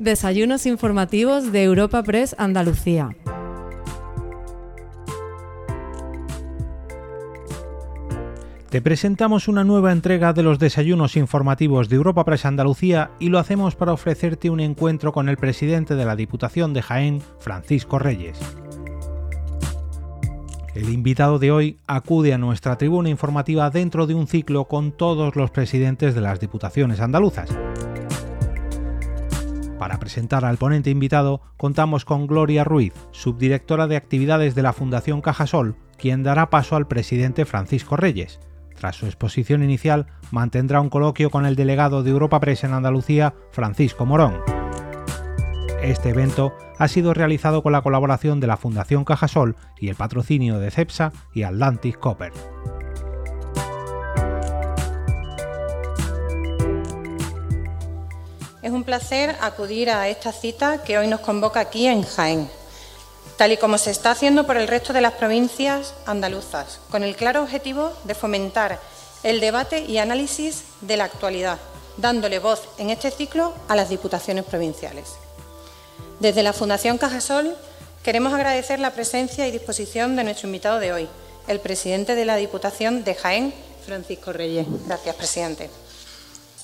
Desayunos informativos de Europa Press Andalucía. Te presentamos una nueva entrega de los desayunos informativos de Europa Press Andalucía y lo hacemos para ofrecerte un encuentro con el presidente de la Diputación de Jaén, Francisco Reyes. El invitado de hoy acude a nuestra tribuna informativa dentro de un ciclo con todos los presidentes de las diputaciones andaluzas. Para presentar al ponente invitado contamos con Gloria Ruiz, subdirectora de actividades de la Fundación Cajasol, quien dará paso al presidente Francisco Reyes. Tras su exposición inicial, mantendrá un coloquio con el delegado de Europa Press en Andalucía, Francisco Morón. Este evento ha sido realizado con la colaboración de la Fundación Cajasol y el patrocinio de CEPSA y Atlantic Copper. Es un placer acudir a esta cita que hoy nos convoca aquí en Jaén, tal y como se está haciendo por el resto de las provincias andaluzas, con el claro objetivo de fomentar el debate y análisis de la actualidad, dándole voz en este ciclo a las diputaciones provinciales. Desde la Fundación Cajasol queremos agradecer la presencia y disposición de nuestro invitado de hoy, el presidente de la Diputación de Jaén, Francisco Reyes. Gracias, presidente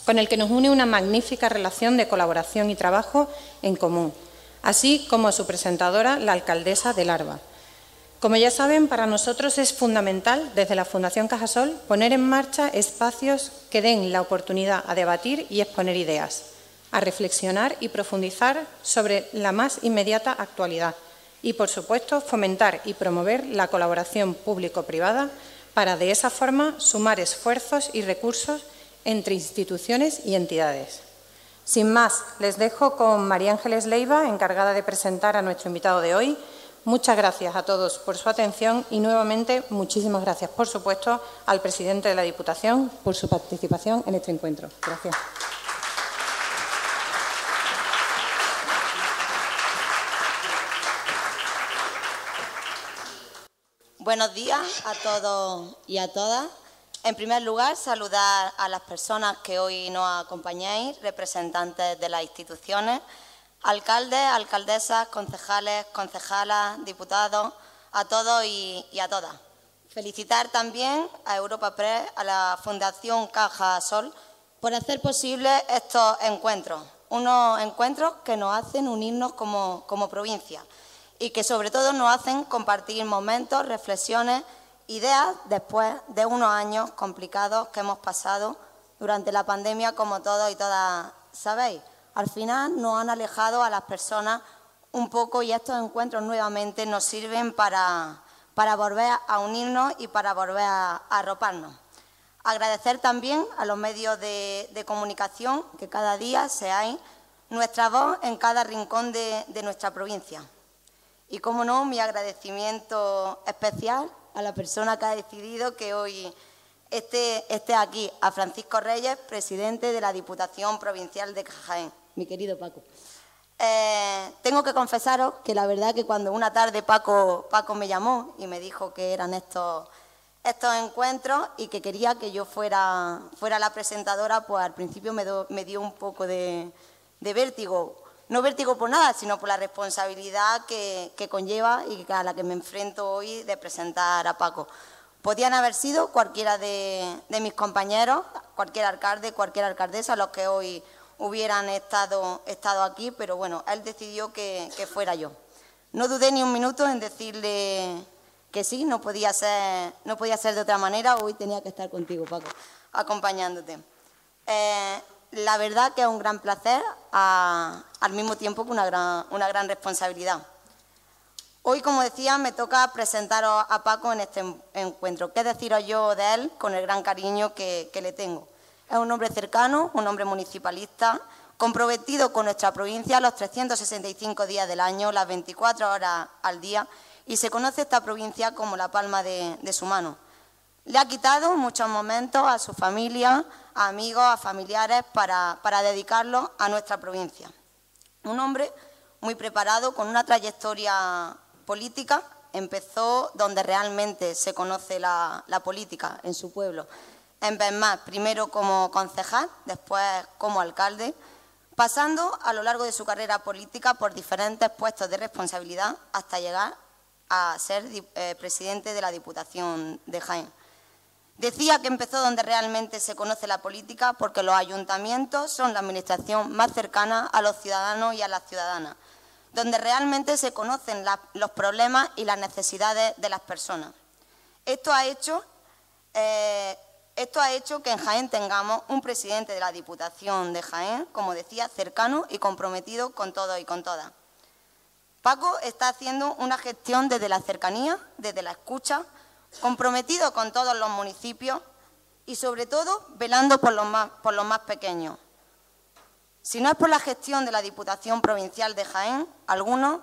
con el que nos une una magnífica relación de colaboración y trabajo en común, así como a su presentadora, la alcaldesa de Larva. Como ya saben, para nosotros es fundamental, desde la Fundación Cajasol, poner en marcha espacios que den la oportunidad a debatir y exponer ideas, a reflexionar y profundizar sobre la más inmediata actualidad y, por supuesto, fomentar y promover la colaboración público-privada para, de esa forma, sumar esfuerzos y recursos entre instituciones y entidades. Sin más, les dejo con María Ángeles Leiva, encargada de presentar a nuestro invitado de hoy. Muchas gracias a todos por su atención y nuevamente muchísimas gracias, por supuesto, al presidente de la Diputación por su participación en este encuentro. Gracias. Buenos días a todos y a todas. En primer lugar, saludar a las personas que hoy nos acompañáis, representantes de las instituciones, alcaldes, alcaldesas, concejales, concejalas, diputados, a todos y, a todas. Felicitar también a Europa Press, a la Fundación Caja Sol, por hacer posible estos encuentros, unos encuentros que nos hacen unirnos como, como provincia y que sobre todo nos hacen compartir momentos, reflexiones ideas después de unos años complicados que hemos pasado durante la pandemia, como todos y todas sabéis. Al final nos han alejado a las personas un poco y estos encuentros nuevamente nos sirven para, para volver a unirnos y para volver a, arroparnos. Agradecer también a los medios de, comunicación que cada día seáis nuestra voz en cada rincón de, de nuestra provincia. Y, como no, mi agradecimiento especial a la persona que ha decidido que hoy esté, esté aquí, a Francisco Reyes, presidente de la Diputación Provincial de Jaén, mi querido Paco. Eh, tengo que confesaros que la verdad que cuando una tarde Paco, Paco me llamó y me dijo que eran estos, estos encuentros y que quería que yo fuera, fuera la presentadora, pues al principio me, me dio un poco de, de vértigo no vértigo por nada, sino por la responsabilidad que, conlleva y a la que me enfrento hoy de presentar a Paco. Podían haber sido cualquiera de, mis compañeros, cualquier alcalde, cualquier alcaldesa, los que hoy hubieran estado, aquí, pero bueno, él decidió que, fuera yo. No dudé ni un minuto en decirle que sí, no podía ser, no podía ser de otra manera, hoy tenía que estar contigo, Paco, acompañándote. Eh, la verdad que es un gran placer al mismo tiempo que una gran, responsabilidad. Hoy, como decía, me toca presentaros a Paco en este encuentro. ¿Qué deciros yo de él con el gran cariño que, le tengo? Es un hombre cercano, un hombre municipalista, comprometido con nuestra provincia los 365 días del año, las 24 horas al día, y se conoce esta provincia como la palma de su mano. Le ha quitado muchos momentos a su familia, a amigos, a familiares, para, para dedicarlos a nuestra provincia. Un hombre muy preparado, con una trayectoria política, empezó donde realmente se conoce la, política, en su pueblo. En Benmar, primero como concejal, después como alcalde, pasando a lo largo de su carrera política por diferentes puestos de responsabilidad hasta llegar a ser eh, presidente de la Diputación de Jaén. Decía que empezó donde realmente se conoce la política porque los ayuntamientos son la administración más cercana a los ciudadanos y a las ciudadanas, donde realmente se conocen los problemas y las necesidades de las personas. Esto ha hecho eh, esto ha hecho que en Jaén tengamos un presidente de la Diputación de Jaén, como decía, cercano y comprometido con todo y con todas. Paco está haciendo una gestión desde la cercanía, desde la escucha, comprometido con todos los municipios y, sobre todo, velando por los más, por los más pequeños. Si no es por la gestión de la Diputación Provincial de Jaén, algunos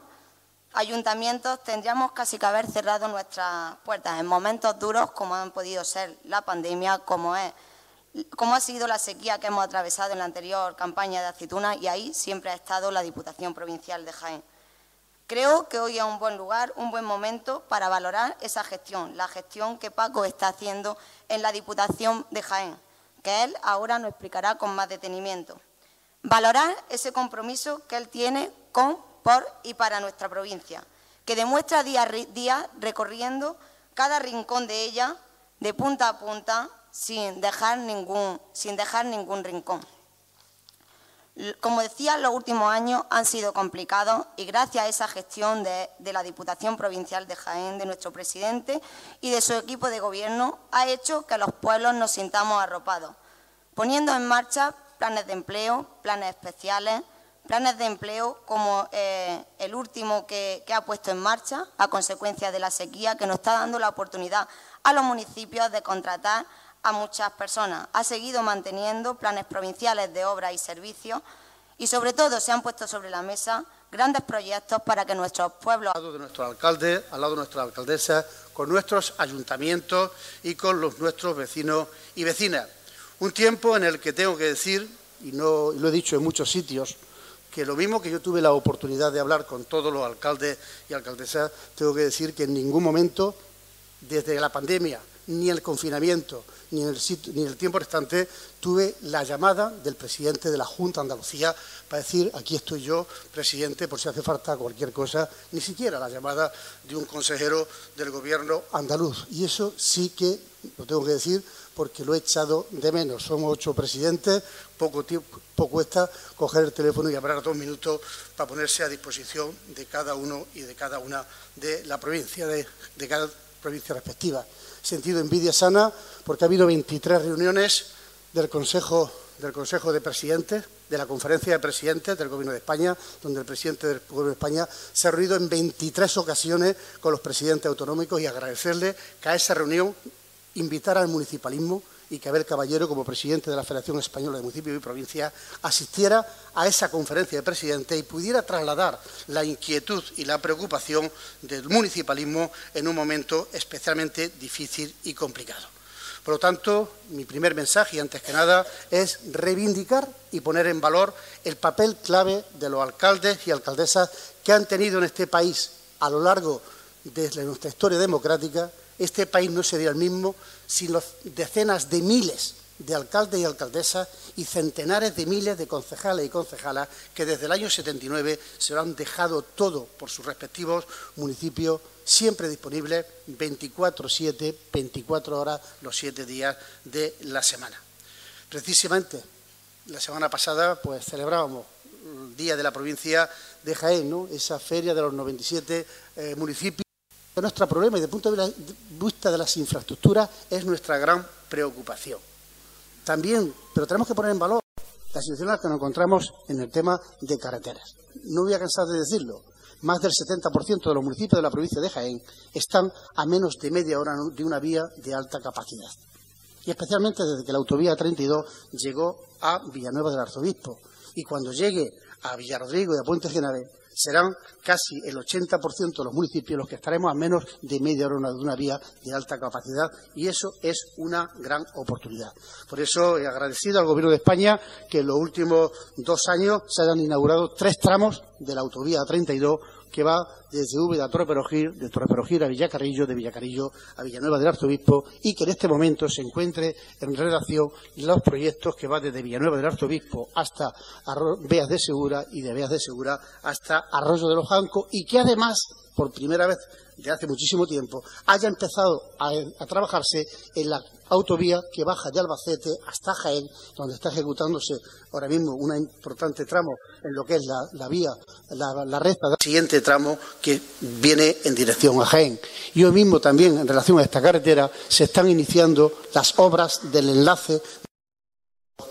ayuntamientos tendríamos casi que haber cerrado nuestras puertas en momentos duros como han podido ser la pandemia, como, como ha sido la sequía que hemos atravesado en la anterior campaña de aceituna y ahí siempre ha estado la Diputación Provincial de Jaén. Creo que hoy es un buen lugar, un buen momento para valorar esa gestión, la gestión que Paco está haciendo en la Diputación de Jaén, que él ahora nos explicará con más detenimiento. Valorar ese compromiso que él tiene con por y para nuestra provincia, que demuestra día a día recorriendo cada rincón de ella de punta a punta sin dejar ningún, sin dejar ningún rincón. Como decía, los últimos años han sido complicados y gracias a esa gestión de, la Diputación Provincial de Jaén, de nuestro presidente y de su equipo de gobierno, ha hecho que los pueblos nos sintamos arropados, poniendo en marcha planes de empleo, planes especiales, planes de empleo como eh, el último que, ha puesto en marcha a consecuencia de la sequía, que nos está dando la oportunidad a los municipios de contratar a muchas personas. Ha seguido manteniendo planes provinciales de obras y servicios y, sobre todo, se han puesto sobre la mesa grandes proyectos para que nuestros pueblos... Al lado de nuestro alcalde, al lado de nuestra alcaldesa, con nuestros ayuntamientos y con los, nuestros vecinos y vecinas. Un tiempo en el que tengo que decir, y, no, y lo he dicho en muchos sitios, que lo mismo que yo tuve la oportunidad de hablar con todos los alcaldes y alcaldesas, tengo que decir que en ningún momento, desde la pandemia, ni el confinamiento, ni el, ni el tiempo restante, tuve la llamada del presidente de la Junta de Andalucía para decir, aquí estoy yo, presidente, por si hace falta cualquier cosa, ni siquiera la llamada de un consejero del gobierno andaluz. Y eso sí que, lo tengo que decir, porque lo he echado de menos. Somos ocho presidentes, poco, tiempo, poco cuesta coger el teléfono y hablar dos minutos para ponerse a disposición de cada uno y de cada una de la provincia, de cada provincia respectiva. Sentido envidia sana porque ha habido 23 reuniones del Consejo, del Consejo de Presidentes, de la Conferencia de Presidentes del Gobierno de España, donde el presidente del Gobierno de España se ha reunido en 23 ocasiones con los presidentes autonómicos y agradecerle que a esa reunión invitar al municipalismo y que Abel Caballero, como presidente de la Federación Española de Municipios y Provincias, asistiera a esa conferencia de presidentes y pudiera trasladar la inquietud y la preocupación del municipalismo en un momento especialmente difícil y complicado. Por lo tanto, mi primer mensaje, antes que nada, es reivindicar y poner en valor el papel clave de los alcaldes y alcaldesas que han tenido en este país a lo largo de nuestra historia democrática este país no sería el mismo sin las decenas de miles de alcaldes y alcaldesas y centenares de miles de concejales y concejalas que desde el año 79 se lo han dejado todo por sus respectivos municipios, siempre disponibles 24-7, 24 horas los siete días de la semana. Precisamente la semana pasada pues celebrábamos el Día de la Provincia de Jaén, esa feria de los 97 eh, municipios nuestro problema y desde el punto de vista de las infraestructuras es nuestra gran preocupación. También, pero tenemos que poner en valor la situación en la que nos encontramos en el tema de carreteras. No voy a cansar de decirlo. Más del 70% de los municipios de la provincia de Jaén están a menos de media hora de una vía de alta capacidad. Y especialmente desde que la autovía 32 llegó a Villanueva del Arzobispo. Y cuando llegue a Villarrodrigo y a Puente Genave, serán casi el 80% de los municipios los que estaremos a menos de media hora de una vía de alta capacidad y eso es una gran oportunidad. Por eso he agradecido al Gobierno de España que en los últimos dos años se hayan inaugurado tres tramos de la autovía 32 que va desde Úbeda a Torre Perojil, de Torre Perojil a Villacarrillo, de Villacarrillo a Villanueva del Arzobispo y que en este momento se encuentre en redacción los proyectos que van desde Villanueva del Arzobispo hasta Beas de Segura y de Beas de Segura hasta Arroyo de los Jancos y que además, por primera vez de hace muchísimo tiempo, haya empezado a, trabajarse en la autovía que baja de Albacete hasta Jaén, donde está ejecutándose ahora mismo un importante tramo en lo que es la, vía, la, la del siguiente tramo que viene en dirección a Jaén. Y hoy mismo también, en relación a esta carretera, se están iniciando las obras del enlace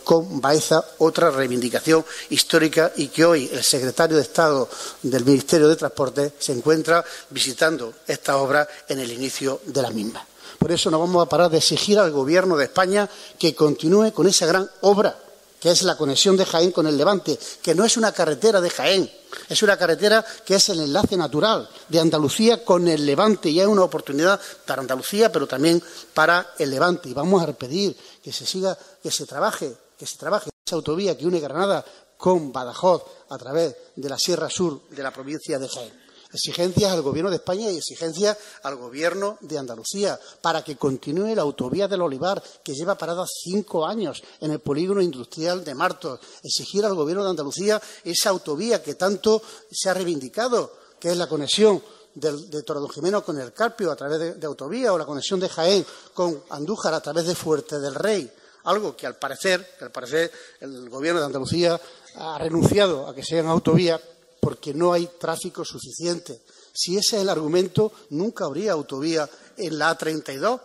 con Baeza, otra reivindicación histórica y que hoy el secretario de Estado del Ministerio de Transporte se encuentra visitando esta obra en el inicio de la misma. Por eso no vamos a parar de exigir al Gobierno de España que continúe con esa gran obra, que es la conexión de Jaén con el Levante, que no es una carretera de Jaén, es una carretera que es el enlace natural de Andalucía con el Levante y es una oportunidad para Andalucía, pero también para el Levante. Y vamos a pedir que se siga, que se trabaje que se trabaje esa autovía que une Granada con Badajoz a través de la Sierra Sur de la provincia de Jaén. Exigencias al Gobierno de España y exigencias al Gobierno de Andalucía para que continúe la autovía del Olivar, que lleva parada cinco años en el polígono industrial de Martos. Exigir al Gobierno de Andalucía esa autovía que tanto se ha reivindicado, que es la conexión de, de Jimeno con el Carpio a través de, de, autovía o la conexión de Jaén con Andújar a través de Fuerte del Rey algo que al parecer, que al parecer el gobierno de Andalucía ha renunciado a que sean autovías porque no hay tráfico suficiente. Si ese es el argumento, nunca habría autovía en la A32,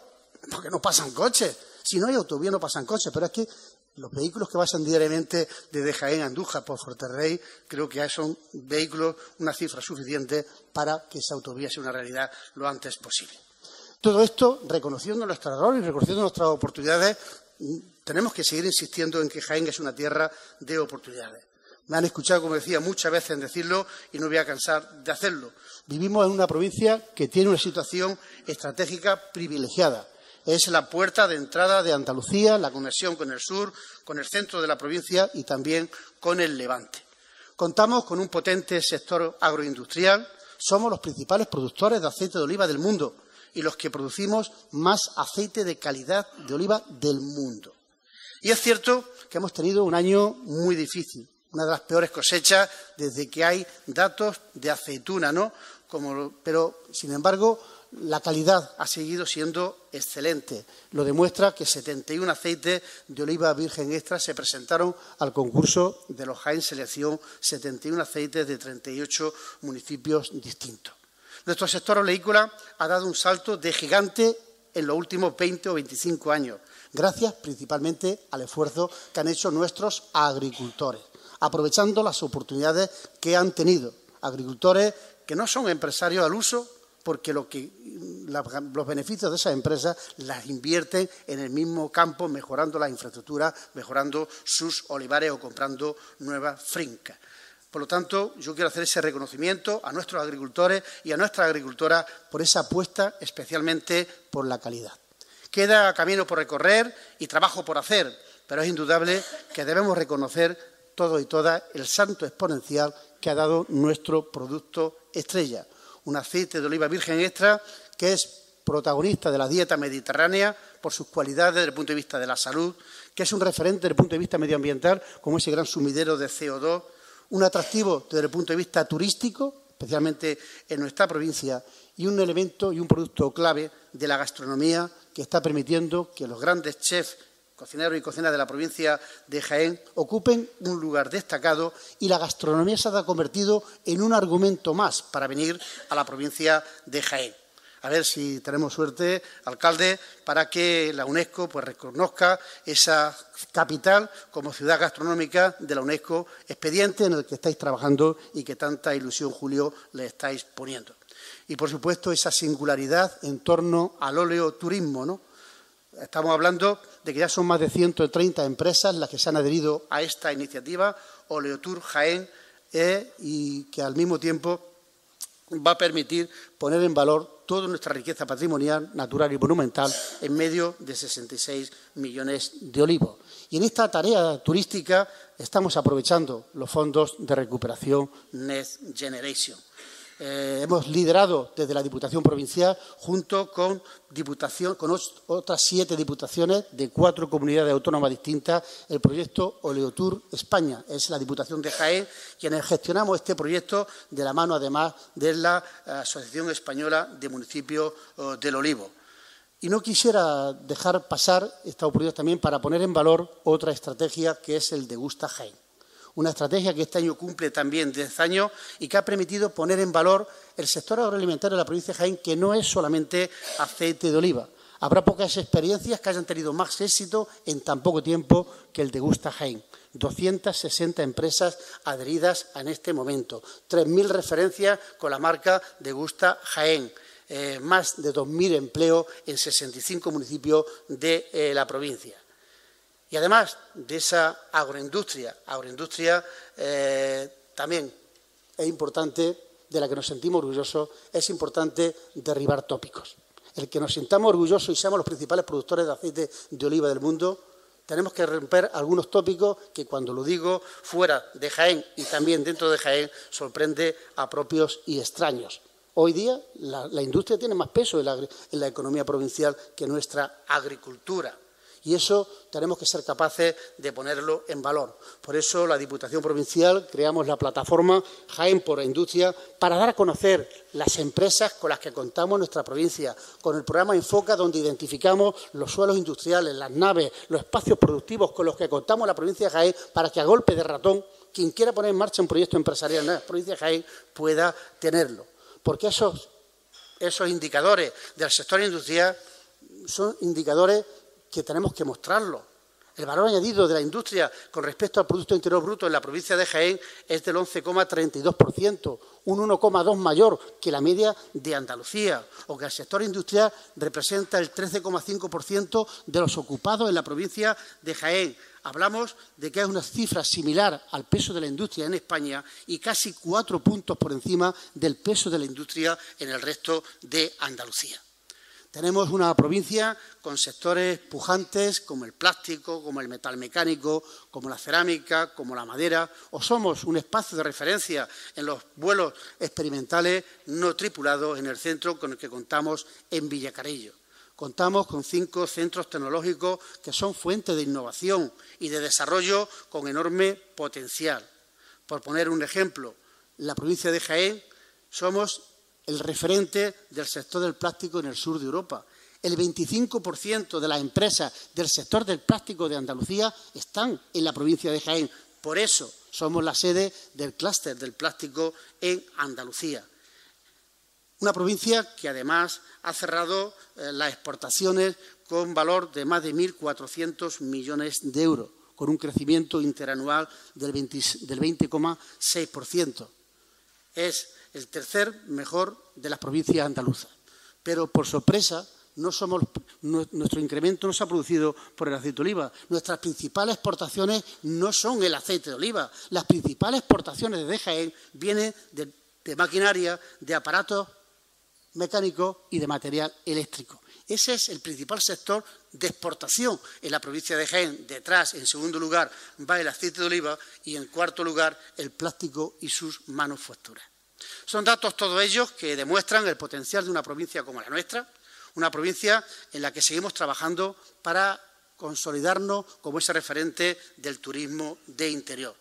porque no pasan coches. Si no hay autovía, no pasan coches. Pero es que los vehículos que pasan diariamente desde Jaén a Andújar por Forterrey, creo que son vehículos, una cifra suficiente para que esa autovía sea una realidad lo antes posible. Todo esto reconociendo nuestro error y reconociendo nuestras oportunidades tenemos que seguir insistiendo en que Jaén es una tierra de oportunidades. Me han escuchado, como decía, muchas veces en decirlo y no voy a cansar de hacerlo. Vivimos en una provincia que tiene una situación estratégica privilegiada. Es la puerta de entrada de Andalucía, la conexión con el sur, con el centro de la provincia y también con el levante. Contamos con un potente sector agroindustrial. Somos los principales productores de aceite de oliva del mundo y los que producimos más aceite de calidad de oliva del mundo. Y es cierto que hemos tenido un año muy difícil, una de las peores cosechas desde que hay datos de aceituna, ¿no? pero, sin embargo, la calidad ha seguido siendo excelente. Lo demuestra que 71 aceites de oliva virgen extra se presentaron al concurso de los Jaén Selección, 71 aceites de 38 municipios distintos. Nuestro sector oleícola ha dado un salto de gigante en los últimos 20 o 25 años, gracias principalmente al esfuerzo que han hecho nuestros agricultores, aprovechando las oportunidades que han tenido. Agricultores que no son empresarios al uso, porque los beneficios de esas empresas las invierten en el mismo campo, mejorando la infraestructura, mejorando sus olivares o comprando nuevas fincas. Por lo tanto, yo quiero hacer ese reconocimiento a nuestros agricultores y a nuestras agricultoras por esa apuesta, especialmente por la calidad. Queda camino por recorrer y trabajo por hacer, pero es indudable que debemos reconocer todo y todas el santo exponencial que ha dado nuestro producto estrella, un aceite de oliva virgen extra que es protagonista de la dieta mediterránea por sus cualidades desde el punto de vista de la salud, que es un referente desde el punto de vista medioambiental como ese gran sumidero de CO2 un atractivo desde el punto de vista turístico, especialmente en nuestra provincia, y un elemento y un producto clave de la gastronomía que está permitiendo que los grandes chefs, cocineros y cocineras de la provincia de Jaén ocupen un lugar destacado y la gastronomía se ha convertido en un argumento más para venir a la provincia de Jaén a ver si tenemos suerte, alcalde, para que la UNESCO pues, reconozca esa capital como ciudad gastronómica de la UNESCO, expediente en el que estáis trabajando y que tanta ilusión, Julio, le estáis poniendo. Y, por supuesto, esa singularidad en torno al oleoturismo, ¿no? Estamos hablando de que ya son más de 130 empresas las que se han adherido a esta iniciativa, Oleotur Jaén, eh, y que al mismo tiempo va a permitir poner en valor toda nuestra riqueza patrimonial, natural y monumental en medio de 66 millones de olivos. Y en esta tarea turística estamos aprovechando los fondos de recuperación Next Generation. Eh, hemos liderado desde la Diputación Provincial junto con, otras siete diputaciones de cuatro comunidades autónomas distintas el proyecto Oleotur España. Es la Diputación de Jaén quienes gestionamos este proyecto de la mano, además, de la Asociación Española de Municipios eh, del Olivo. Y no quisiera dejar pasar esta oportunidad también para poner en valor otra estrategia que es el de Gusta Jaén una estrategia que este año cumple también 10 años y que ha permitido poner en valor el sector agroalimentario de la provincia de Jaén, que no es solamente aceite de oliva. Habrá pocas experiencias que hayan tenido más éxito en tan poco tiempo que el de Gusta Jaén. 260 empresas adheridas en este momento, 3.000 referencias con la marca de Gusta Jaén. Eh, más de 2.000 empleos en 65 municipios de eh, la provincia. Y además de esa agroindustria, agroindustria eh, también es importante, de la que nos sentimos orgullosos, es importante derribar tópicos. El que nos sintamos orgullosos y seamos los principales productores de aceite de oliva del mundo, tenemos que romper algunos tópicos que cuando lo digo fuera de Jaén y también dentro de Jaén sorprende a propios y extraños. Hoy día la, industria tiene más peso en la economía provincial que nuestra agricultura. Y eso tenemos que ser capaces de ponerlo en valor. Por eso la Diputación Provincial creamos la plataforma Jaén por la Industria para dar a conocer las empresas con las que contamos en nuestra provincia, con el programa Enfoca donde identificamos los suelos industriales, las naves, los espacios productivos con los que contamos en la provincia de Jaén para que a golpe de ratón quien quiera poner en marcha un proyecto empresarial en la provincia de Jaén pueda tenerlo. Porque esos, esos indicadores del sector industrial son indicadores que tenemos que mostrarlo. El valor añadido de la industria con respecto al Producto Interior Bruto en la provincia de Jaén es del 11,32%, un 1,2 mayor que la media de Andalucía, o que el sector industrial representa el 13,5% de los ocupados en la provincia de Jaén. Hablamos de que es una cifra similar al peso de la industria en España y casi cuatro puntos por encima del peso de la industria en el resto de Andalucía. Tenemos una provincia con sectores pujantes como el plástico, como el metal mecánico, como la cerámica, como la madera, o somos un espacio de referencia en los vuelos experimentales no tripulados en el centro con el que contamos en Villacarillo. Contamos con cinco centros tecnológicos que son fuente de innovación y de desarrollo con enorme potencial. Por poner un ejemplo, la provincia de Jaén somos el referente del sector del plástico en el sur de Europa. El 25% de las empresas del sector del plástico de Andalucía están en la provincia de Jaén. Por eso somos la sede del clúster del plástico en Andalucía. Una provincia que además ha cerrado eh, las exportaciones con valor de más de 1.400 millones de euros, con un crecimiento interanual del 20,6%. Es el tercer mejor de las provincias andaluzas. Pero, por sorpresa, nuestro incremento no se ha producido por el aceite de oliva. Nuestras principales exportaciones no son el aceite de oliva. Las principales exportaciones de DGE vienen de, de maquinaria, de aparatos mecánicos y de material eléctrico. Ese es el principal sector de exportación en la provincia de Jaén. Detrás, en segundo lugar, va el aceite de oliva y en cuarto lugar el plástico y sus manufacturas. Son datos todos ellos que demuestran el potencial de una provincia como la nuestra, una provincia en la que seguimos trabajando para consolidarnos como ese referente del turismo de interior.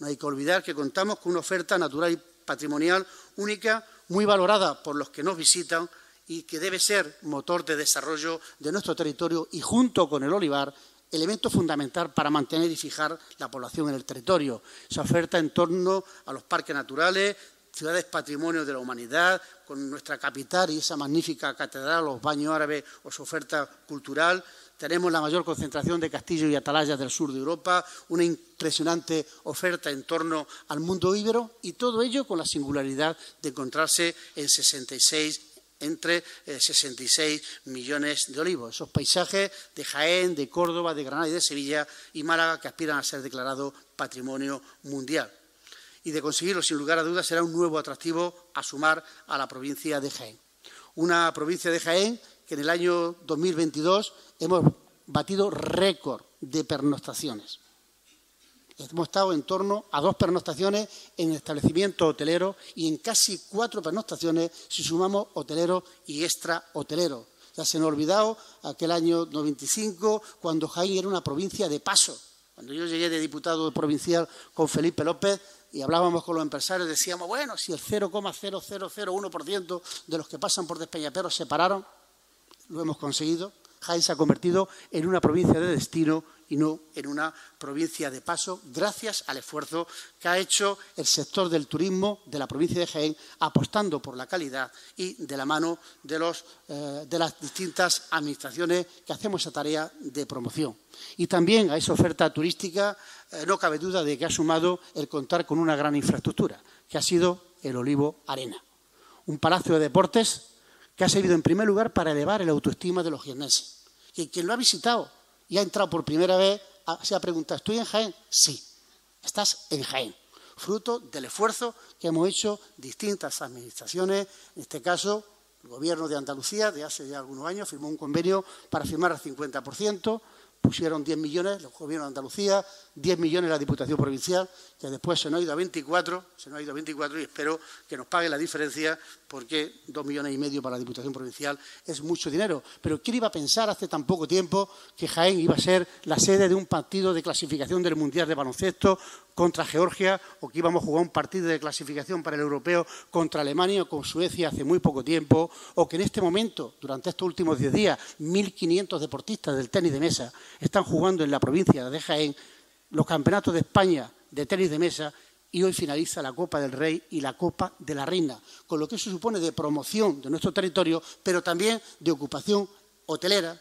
No hay que olvidar que contamos con una oferta natural y patrimonial única, muy valorada por los que nos visitan y que debe ser motor de desarrollo de nuestro territorio y junto con el olivar elemento fundamental para mantener y fijar la población en el territorio. Esa oferta en torno a los parques naturales, ciudades patrimonio de la humanidad, con nuestra capital y esa magnífica catedral, los baños árabes o su oferta cultural. Tenemos la mayor concentración de castillos y atalayas del sur de Europa, una impresionante oferta en torno al mundo íbero y todo ello con la singularidad de encontrarse en 66 entre 66 eh, millones de olivos. Esos paisajes de Jaén, de Córdoba, de Granada y de Sevilla y Málaga que aspiran a ser declarados patrimonio mundial y de conseguirlo, sin lugar a dudas, será un nuevo atractivo a sumar a la provincia de Jaén. Una provincia de Jaén que en el año 2022 hemos batido récord de pernoctaciones. Hemos estado en torno a dos pernoctaciones en establecimientos hoteleros y en casi cuatro pernoctaciones si sumamos hoteleros y extra hoteleros. Ya se nos ha olvidado aquel año 95, cuando Jaén era una provincia de paso. Cuando yo llegué de diputado provincial con Felipe López y hablábamos con los empresarios, decíamos, bueno, si el 0,0001% de los que pasan por Despeñaperro se pararon, lo hemos conseguido. Jaén se ha convertido en una provincia de destino y no en una provincia de paso, gracias al esfuerzo que ha hecho el sector del turismo de la provincia de Jaén, apostando por la calidad y de la mano de, eh, las distintas administraciones que hacemos esa tarea de promoción. Y también a esa oferta turística eh, no cabe duda de que ha sumado el contar con una gran infraestructura, que ha sido el Olivo Arena, un palacio de deportes que ha servido en primer lugar para elevar el autoestima de los jienenses. Y quien lo ha visitado y ha entrado por primera vez, se ha preguntado, ¿estoy en Jaén? Sí, estás en Jaén, fruto del esfuerzo que hemos hecho distintas administraciones, en este caso el Gobierno de Andalucía, de hace ya algunos años, firmó un convenio para firmar al 50%, pusieron 10 millones el Gobierno de Andalucía, 10 millones la Diputación Provincial, que después se nos ha ido a 24, se nos ha ido a 24 y espero que nos pague la diferencia porque 2 millones y medio para la Diputación Provincial es mucho dinero. Pero ¿quién iba a pensar hace tan poco tiempo que Jaén iba a ser la sede de un partido de clasificación del Mundial de Baloncesto contra Georgia o que íbamos a jugar un partido de clasificación para el europeo contra Alemania o con Suecia hace muy poco tiempo o que en este momento, durante estos últimos 10 días, 1.500 deportistas del tenis de mesa están jugando en la provincia de Jaén los campeonatos de España de tenis de mesa y hoy finaliza la Copa del Rey y la Copa de la Reina, con lo que eso supone de promoción de nuestro territorio, pero también de ocupación hotelera,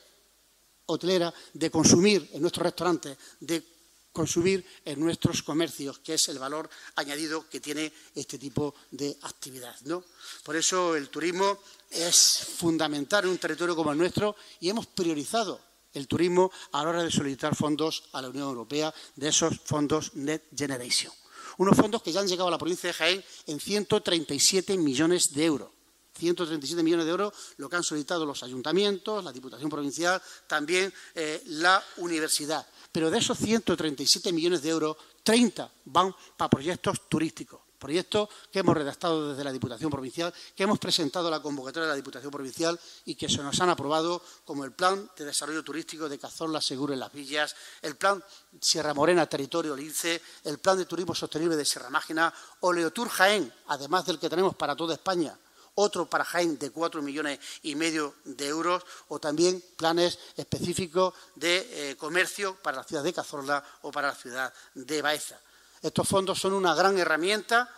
hotelera de consumir en nuestros restaurantes, de consumir en nuestros comercios, que es el valor añadido que tiene este tipo de actividad. ¿no? Por eso el turismo es fundamental en un territorio como el nuestro y hemos priorizado el turismo a la hora de solicitar fondos a la Unión Europea de esos fondos Net Generation. Unos fondos que ya han llegado a la provincia de Jaén en 137 millones de euros. 137 millones de euros, lo que han solicitado los ayuntamientos, la Diputación Provincial, también eh, la universidad. Pero de esos 137 millones de euros, 30 van para proyectos turísticos. Proyectos que hemos redactado desde la Diputación Provincial, que hemos presentado a la convocatoria de la Diputación Provincial y que se nos han aprobado, como el Plan de Desarrollo Turístico de Cazorla Seguro en las Villas, el Plan Sierra Morena Territorio Lince, el Plan de Turismo Sostenible de Sierra Mágina, Oleotur Jaén, además del que tenemos para toda España, otro para Jaén de cuatro millones y medio de euros, o también planes específicos de eh, comercio para la ciudad de Cazorla o para la ciudad de Baeza. Estos fondos son una gran herramienta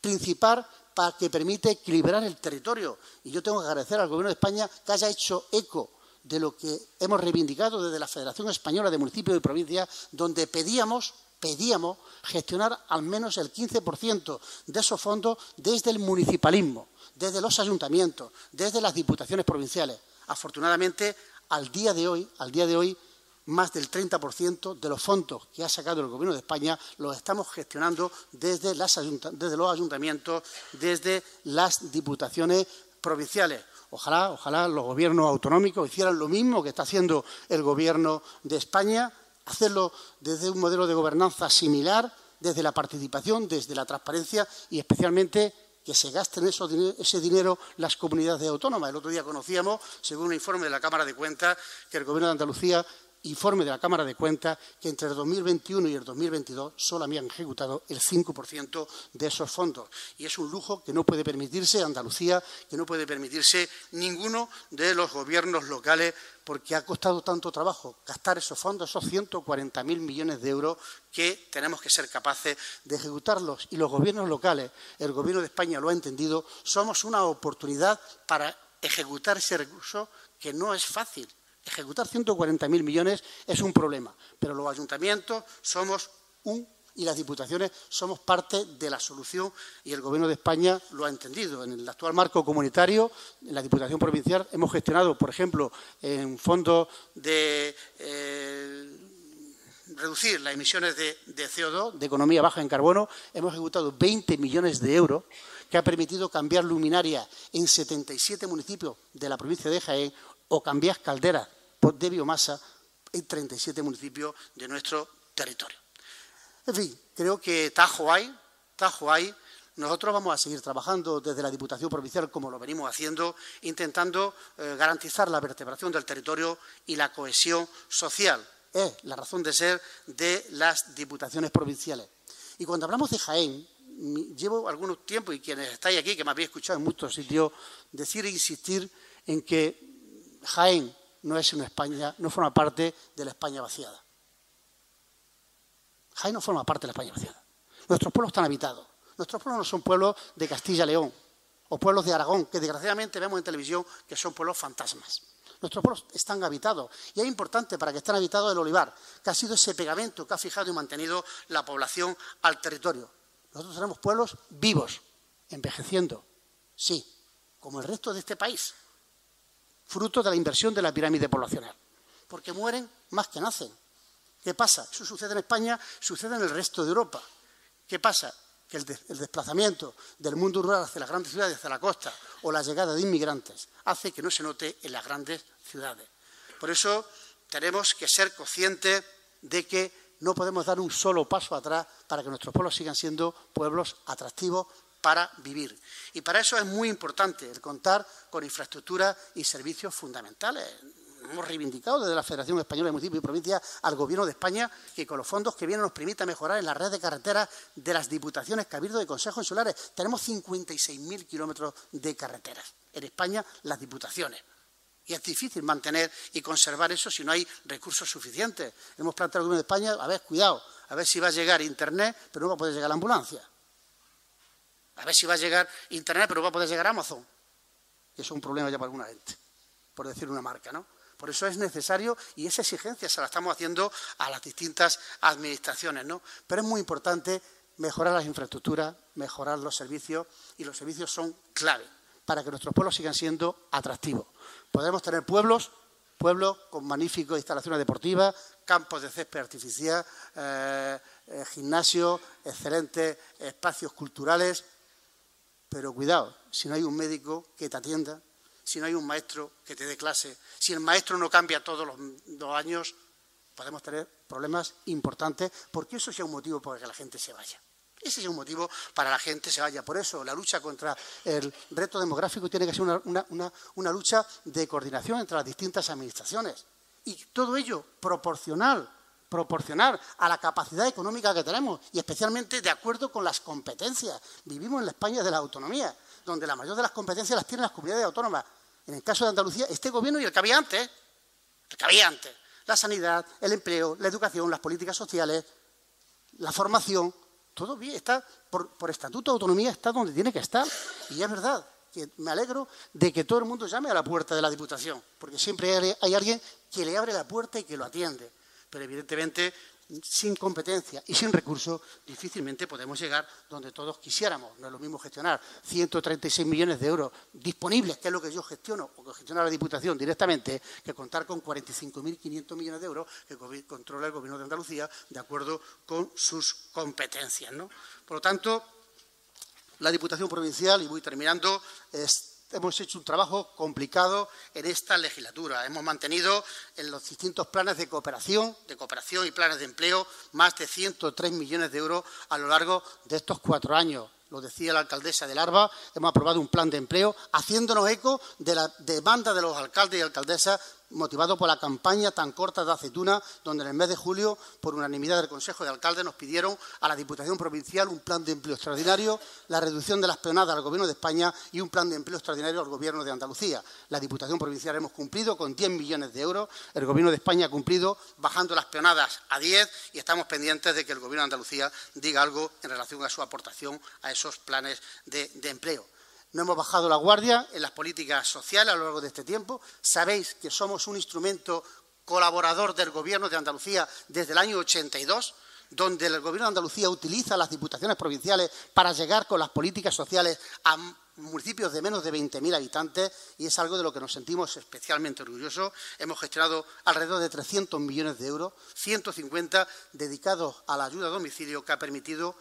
principal para que permite equilibrar el territorio. Y yo tengo que agradecer al Gobierno de España que haya hecho eco de lo que hemos reivindicado desde la Federación Española de Municipios y Provincias, donde pedíamos, pedíamos gestionar al menos el 15% de esos fondos desde el municipalismo, desde los ayuntamientos, desde las diputaciones provinciales. Afortunadamente, al día de hoy, al día de hoy, más del 30% de los fondos que ha sacado el Gobierno de España los estamos gestionando desde, los ayuntamientos, desde las diputaciones provinciales. Ojalá, ojalá los gobiernos autonómicos hicieran lo mismo que está haciendo el Gobierno de España, hacerlo desde un modelo de gobernanza similar, desde la participación, desde la transparencia y especialmente que se gasten ese dinero las comunidades autónomas. El otro día conocíamos, según un informe de la Cámara de Cuentas, que el Gobierno de Andalucía informe de la Cámara de Cuentas que entre el 2021 y el 2022 solo habían ejecutado el 5% de esos fondos. Y es un lujo que no puede permitirse Andalucía, que no puede permitirse ninguno de los gobiernos locales, porque ha costado tanto trabajo gastar esos fondos, esos 140.000 millones de euros, que tenemos que ser capaces de ejecutarlos. Y los gobiernos locales, el Gobierno de España lo ha entendido, somos una oportunidad para ejecutar ese recurso que no es fácil Ejecutar 140.000 millones es un problema, pero los ayuntamientos somos un y las diputaciones somos parte de la solución y el Gobierno de España lo ha entendido. En el actual marco comunitario, en la Diputación Provincial, hemos gestionado, por ejemplo, en fondos de eh, reducir las emisiones de, de, CO2, de economía baja en carbono, hemos ejecutado 20 millones de euros que ha permitido cambiar luminaria en 77 municipios de la provincia de Jaén o cambiar calderas de biomasa en 37 municipios de nuestro territorio. En fin, creo que tajo hay, tajo hay. Nosotros vamos a seguir trabajando desde la Diputación Provincial, como lo venimos haciendo, intentando eh, garantizar la vertebración del territorio y la cohesión social. Es la razón de ser de las diputaciones provinciales. Y cuando hablamos de Jaén, llevo algún tiempo, y quienes estáis aquí, que me habéis escuchado en muchos sitios, decir e insistir en que Jaén no es una España, no forma parte de la España vaciada. Jaén no forma parte de la España vaciada. Nuestros pueblos están habitados. Nuestros pueblos no son pueblos de Castilla-León o pueblos de Aragón, que desgraciadamente vemos en televisión que son pueblos fantasmas. Nuestros pueblos están habitados y es importante para que estén habitados el olivar, que ha sido ese pegamento que ha fijado y mantenido la población al territorio. Nosotros tenemos pueblos vivos, envejeciendo, sí, como el resto de este país, fruto de la inversión de la pirámide poblacional, porque mueren más que nacen. ¿Qué pasa? Eso sucede en España, sucede en el resto de Europa. ¿Qué pasa? Que el, desplazamiento del mundo rural hacia las grandes ciudades, hacia la costa, o la llegada de inmigrantes, hace que no se note en las grandes ciudades. Por eso tenemos que ser conscientes de que no podemos dar un solo paso atrás para que nuestros pueblos sigan siendo pueblos atractivos para vivir. Y para eso es muy importante el contar con infraestructuras y servicios fundamentales. Hemos reivindicado desde la Federación Española de Municipios y Provincias al Gobierno de España que con los fondos que vienen nos permita mejorar en la red de carreteras de las diputaciones, cabildo y consejos insulares. Tenemos 56.000 kilómetros de carreteras. En España, las diputaciones. Y es difícil mantener y conservar eso si no hay recursos suficientes. Hemos planteado al Gobierno de España, a ver, cuidado, a ver si va a llegar Internet, pero no va a poder llegar la ambulancia. A ver si va a llegar Internet, pero va a poder llegar Amazon. Y eso es un problema ya para alguna gente, por decir una marca, ¿no? Por eso es necesario, y esa exigencia se la estamos haciendo a las distintas administraciones, ¿no? Pero es muy importante mejorar las infraestructuras, mejorar los servicios, y los servicios son clave para que nuestros pueblos sigan siendo atractivos. Podemos tener pueblos, pueblos con magníficas instalaciones deportivas, campos de césped artificial, eh, eh, gimnasios, excelentes espacios culturales, pero cuidado, si no hay un médico que te atienda, si no hay un maestro que te dé clase, si el maestro no cambia todos los dos años, podemos tener problemas importantes porque eso sea un motivo para que la gente se vaya. Ese es un motivo para que la gente se vaya. Por eso la lucha contra el reto demográfico tiene que ser una, lucha de coordinación entre las distintas administraciones. Y todo ello proporcional, proporcional a la capacidad económica que tenemos y especialmente de acuerdo con las competencias. Vivimos en la España de la autonomía, donde la mayor de las competencias las tienen las comunidades autónomas. En el caso de Andalucía, este gobierno y el que había antes, el que había antes, la sanidad, el empleo, la educación, las políticas sociales, la formación, todo bien, está por, estatuto de autonomía, está donde tiene que estar. Y es verdad que me alegro de que todo el mundo llame a la puerta de la Diputación, porque siempre hay alguien que le abre la puerta y que lo atiende. Pero evidentemente sin competencia y sin recursos, difícilmente podemos llegar donde todos quisiéramos. No es lo mismo gestionar 136 millones de euros disponibles, que es lo que yo gestiono, o que gestiona la Diputación directamente, que contar con 45.500 millones de euros que controla el Gobierno de Andalucía de acuerdo con sus competencias. Por lo tanto, la Diputación Provincial, y voy terminando, es hemos hecho un trabajo complicado en esta legislatura. Hemos mantenido en los distintos planes de cooperación, de cooperación y planes de empleo, más de 103 millones de euros a lo largo de estos cuatro años. Lo decía la alcaldesa de Larva, hemos aprobado un plan de empleo haciéndonos eco de la demanda de los alcaldes y alcaldesas motivado por la campaña tan corta de aceituna, donde en el mes de julio, por unanimidad del Consejo de Alcaldes, nos pidieron a la Diputación Provincial un plan de empleo extraordinario, la reducción de las peonadas al Gobierno de España y un plan de empleo extraordinario al Gobierno de Andalucía. La Diputación Provincial hemos cumplido con 10 millones de euros, el Gobierno de España ha cumplido bajando las peonadas a 10 y estamos pendientes de que el Gobierno de Andalucía diga algo en relación a su aportación a esos planes de, de empleo. No hemos bajado la guardia en las políticas sociales a lo largo de este tiempo. Sabéis que somos un instrumento colaborador del Gobierno de Andalucía desde el año 82, donde el Gobierno de Andalucía utiliza las diputaciones provinciales para llegar con las políticas sociales a municipios de menos de 20.000 habitantes y es algo de lo que nos sentimos especialmente orgullosos. Hemos gestionado alrededor de 300 millones de euros, 150 dedicados a la ayuda a domicilio, que ha permitido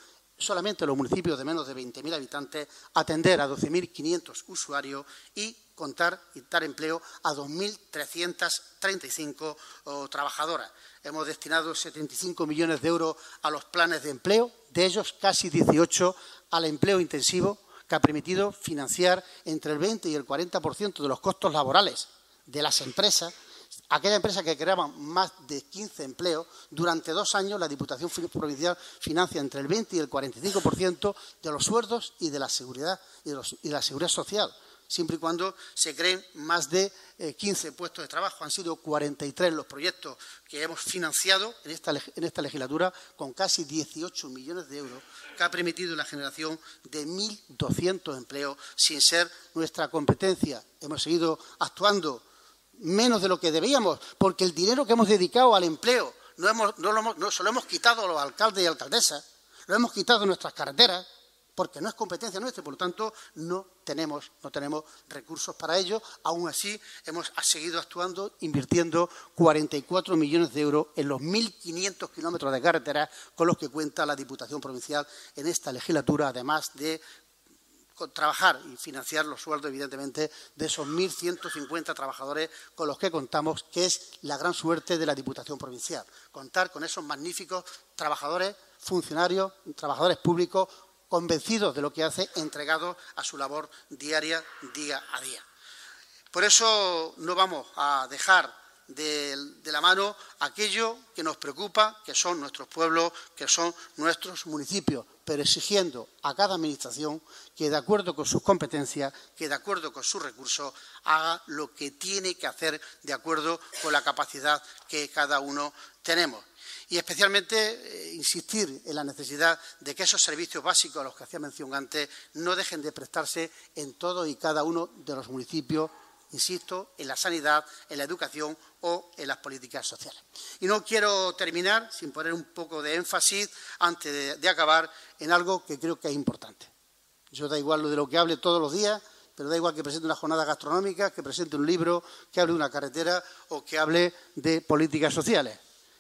solamente en los municipios de menos de 20.000 habitantes, atender a 12.500 usuarios y contar y dar empleo a 2.335 trabajadoras. Hemos destinado 75 millones de euros a los planes de empleo, de ellos casi 18 al empleo intensivo, que ha permitido financiar entre el 20 y el 40% de los costos laborales de las empresas aquella empresa que creaba más de 15 empleos, durante dos años la Diputación Provincial financia entre el 20 y el 45% de los sueldos y de la seguridad y de, la seguridad social, siempre y cuando se creen más de 15 eh, puestos de trabajo. Han sido 43 los proyectos que hemos financiado en esta, en esta legislatura con casi 18 millones de euros, que ha permitido la generación de 1.200 empleos sin ser nuestra competencia. Hemos seguido actuando menos de lo que debíamos, porque el dinero que hemos dedicado al empleo no, hemos, lo hemos, no se lo hemos quitado a los alcaldes y alcaldesas, lo hemos quitado nuestras carreteras, porque no es competencia nuestra por lo tanto no tenemos, no tenemos recursos para ello. Aún así, hemos seguido actuando, invirtiendo 44 millones de euros en los 1.500 kilómetros de carreteras con los que cuenta la Diputación Provincial en esta legislatura, además de trabajar y financiar los sueldos, evidentemente, de esos 1.150 trabajadores con los que contamos, que es la gran suerte de la Diputación Provincial. Contar con esos magníficos trabajadores, funcionarios, trabajadores públicos, convencidos de lo que hace, entregados a su labor diaria, día a día. Por eso no vamos a dejar de, la mano aquello que nos preocupa, que son nuestros pueblos, que son nuestros municipios, pero exigiendo a cada Administración que, de acuerdo con sus competencias, que de acuerdo con sus recursos, haga lo que tiene que hacer de acuerdo con la capacidad que cada uno tenemos. Y especialmente eh, insistir en la necesidad de que esos servicios básicos a los que hacía mención antes no dejen de prestarse en todo y cada uno de los municipios insisto, en la sanidad, en la educación o en las políticas sociales. Y no quiero terminar sin poner un poco de énfasis, antes de, acabar, en algo que creo que es importante. Yo da igual lo de lo que hable todos los días, pero da igual que presente una jornada gastronómica, que presente un libro, que hable de una carretera o que hable de políticas sociales.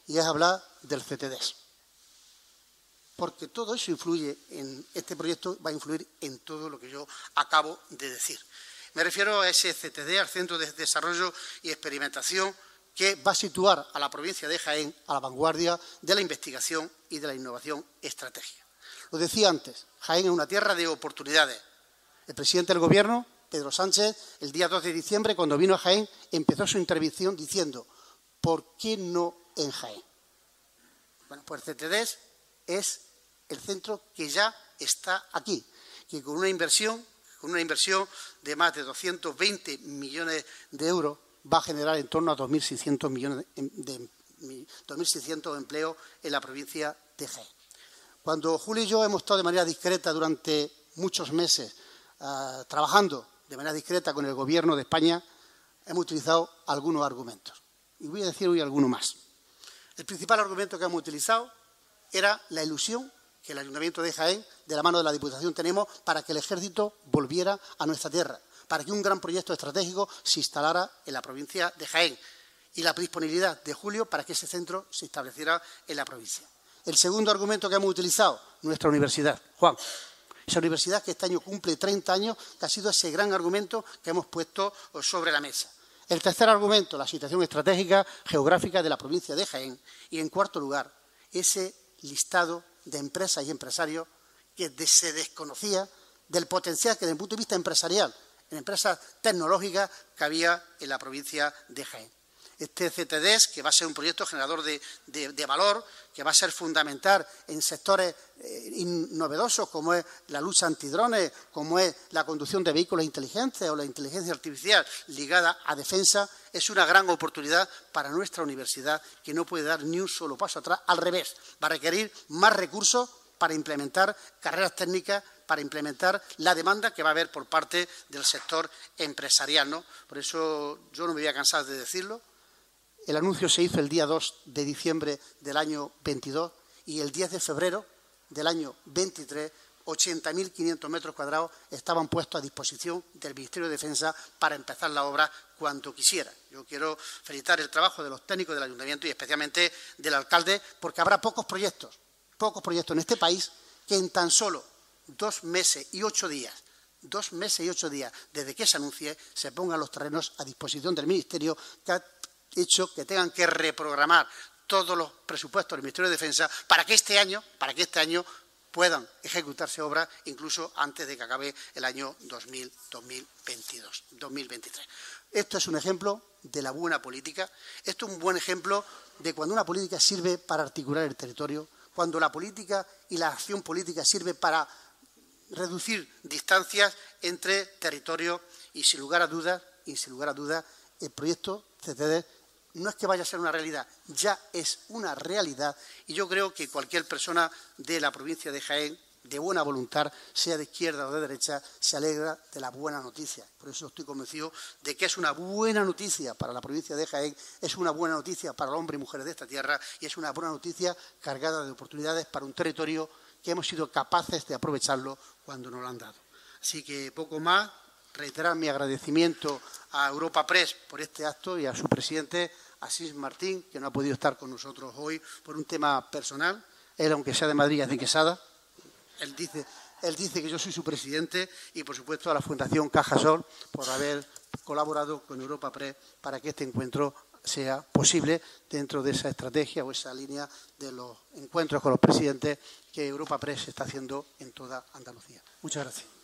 Y es hablar del CTDS. Porque todo eso influye en este proyecto, va a influir en todo lo que yo acabo de decir. Me refiero a ese CTD, al Centro de Desarrollo y Experimentación, que va a situar a la provincia de Jaén a la vanguardia de la investigación y de la innovación estratégica. Lo decía antes, Jaén es una tierra de oportunidades. El presidente del Gobierno, Pedro Sánchez, el día 2 de diciembre, cuando vino a Jaén, empezó su intervención diciendo, ¿por qué no en Jaén? Bueno, pues el CTD es el centro que ya está aquí, que con una inversión con una inversión de más de 220 millones de euros, va a generar en torno a 2.600 millones de, 2.600 empleos en la provincia de Jaén. Cuando Julio y yo hemos estado de manera discreta durante muchos meses ah, trabajando de manera discreta con el Gobierno de España, hemos utilizado algunos argumentos. Y voy a decir hoy alguno más. El principal argumento que hemos utilizado era la ilusión que el Ayuntamiento de Jaén, de la mano de la Diputación, tenemos para que el Ejército volviera a nuestra tierra, para que un gran proyecto estratégico se instalara en la provincia de Jaén y la disponibilidad de Julio para que ese centro se estableciera en la provincia. El segundo argumento que hemos utilizado, nuestra universidad. Juan, esa universidad que este año cumple 30 años, que ha sido ese gran argumento que hemos puesto sobre la mesa. El tercer argumento, la situación estratégica geográfica de la provincia de Jaén. Y en cuarto lugar, ese listado de empresas y empresarios que se desconocía del potencial que desde el punto de vista empresarial, en empresas tecnológicas que había en la provincia de Jaén. Este CTDS, que va a ser un proyecto generador de, valor, que va a ser fundamental en sectores eh, novedosos como es la lucha antidrones, como es la conducción de vehículos inteligentes o la inteligencia artificial ligada a defensa, es una gran oportunidad para nuestra universidad que no puede dar ni un solo paso atrás. Al revés, va a requerir más recursos para implementar carreras técnicas, para implementar la demanda que va a haber por parte del sector empresarial. Por eso yo no me voy a cansar de decirlo. El anuncio se hizo el día 2 de diciembre del año 22 y el 10 de febrero del año 23 80.500 metros cuadrados estaban puestos a disposición del Ministerio de Defensa para empezar la obra cuando quisiera. Yo quiero felicitar el trabajo de los técnicos del Ayuntamiento y especialmente del alcalde, porque habrá pocos proyectos, pocos proyectos en este país que en tan solo dos meses y ocho días, dos meses y ocho días desde que se anuncie, se pongan los terrenos a disposición del Ministerio hecho que tengan que reprogramar todos los presupuestos del Ministerio de Defensa para que este año, para que este año puedan ejecutarse obras incluso antes de que acabe el año 2022, 2023. Esto es un ejemplo de la buena política. Esto es un buen ejemplo de cuando una política sirve para articular el territorio, cuando la política y la acción política sirve para reducir distancias entre territorios y sin lugar a dudas, y sin lugar a dudas, el proyecto CTD no es que vaya a ser una realidad, ya es una realidad y yo creo que cualquier persona de la provincia de Jaén de buena voluntad, sea de izquierda o de derecha, se alegra de la buena noticia. Por eso estoy convencido de que es una buena noticia para la provincia de Jaén, es una buena noticia para los hombres y mujeres de esta tierra y es una buena noticia cargada de oportunidades para un territorio que hemos sido capaces de aprovecharlo cuando nos lo han dado. Así que poco más, reiterar mi agradecimiento a Europa Press por este acto y a su presidente, Asís Martín, que no ha podido estar con nosotros hoy por un tema personal. Él, aunque sea de Madrid, es de Quesada, él dice, que yo soy su presidente y, por supuesto, a la Fundación Cajasol por haber colaborado con Europa Press para que este encuentro sea posible dentro de esa estrategia o esa línea de los encuentros con los presidentes que Europa Press está haciendo en toda Andalucía. Muchas gracias.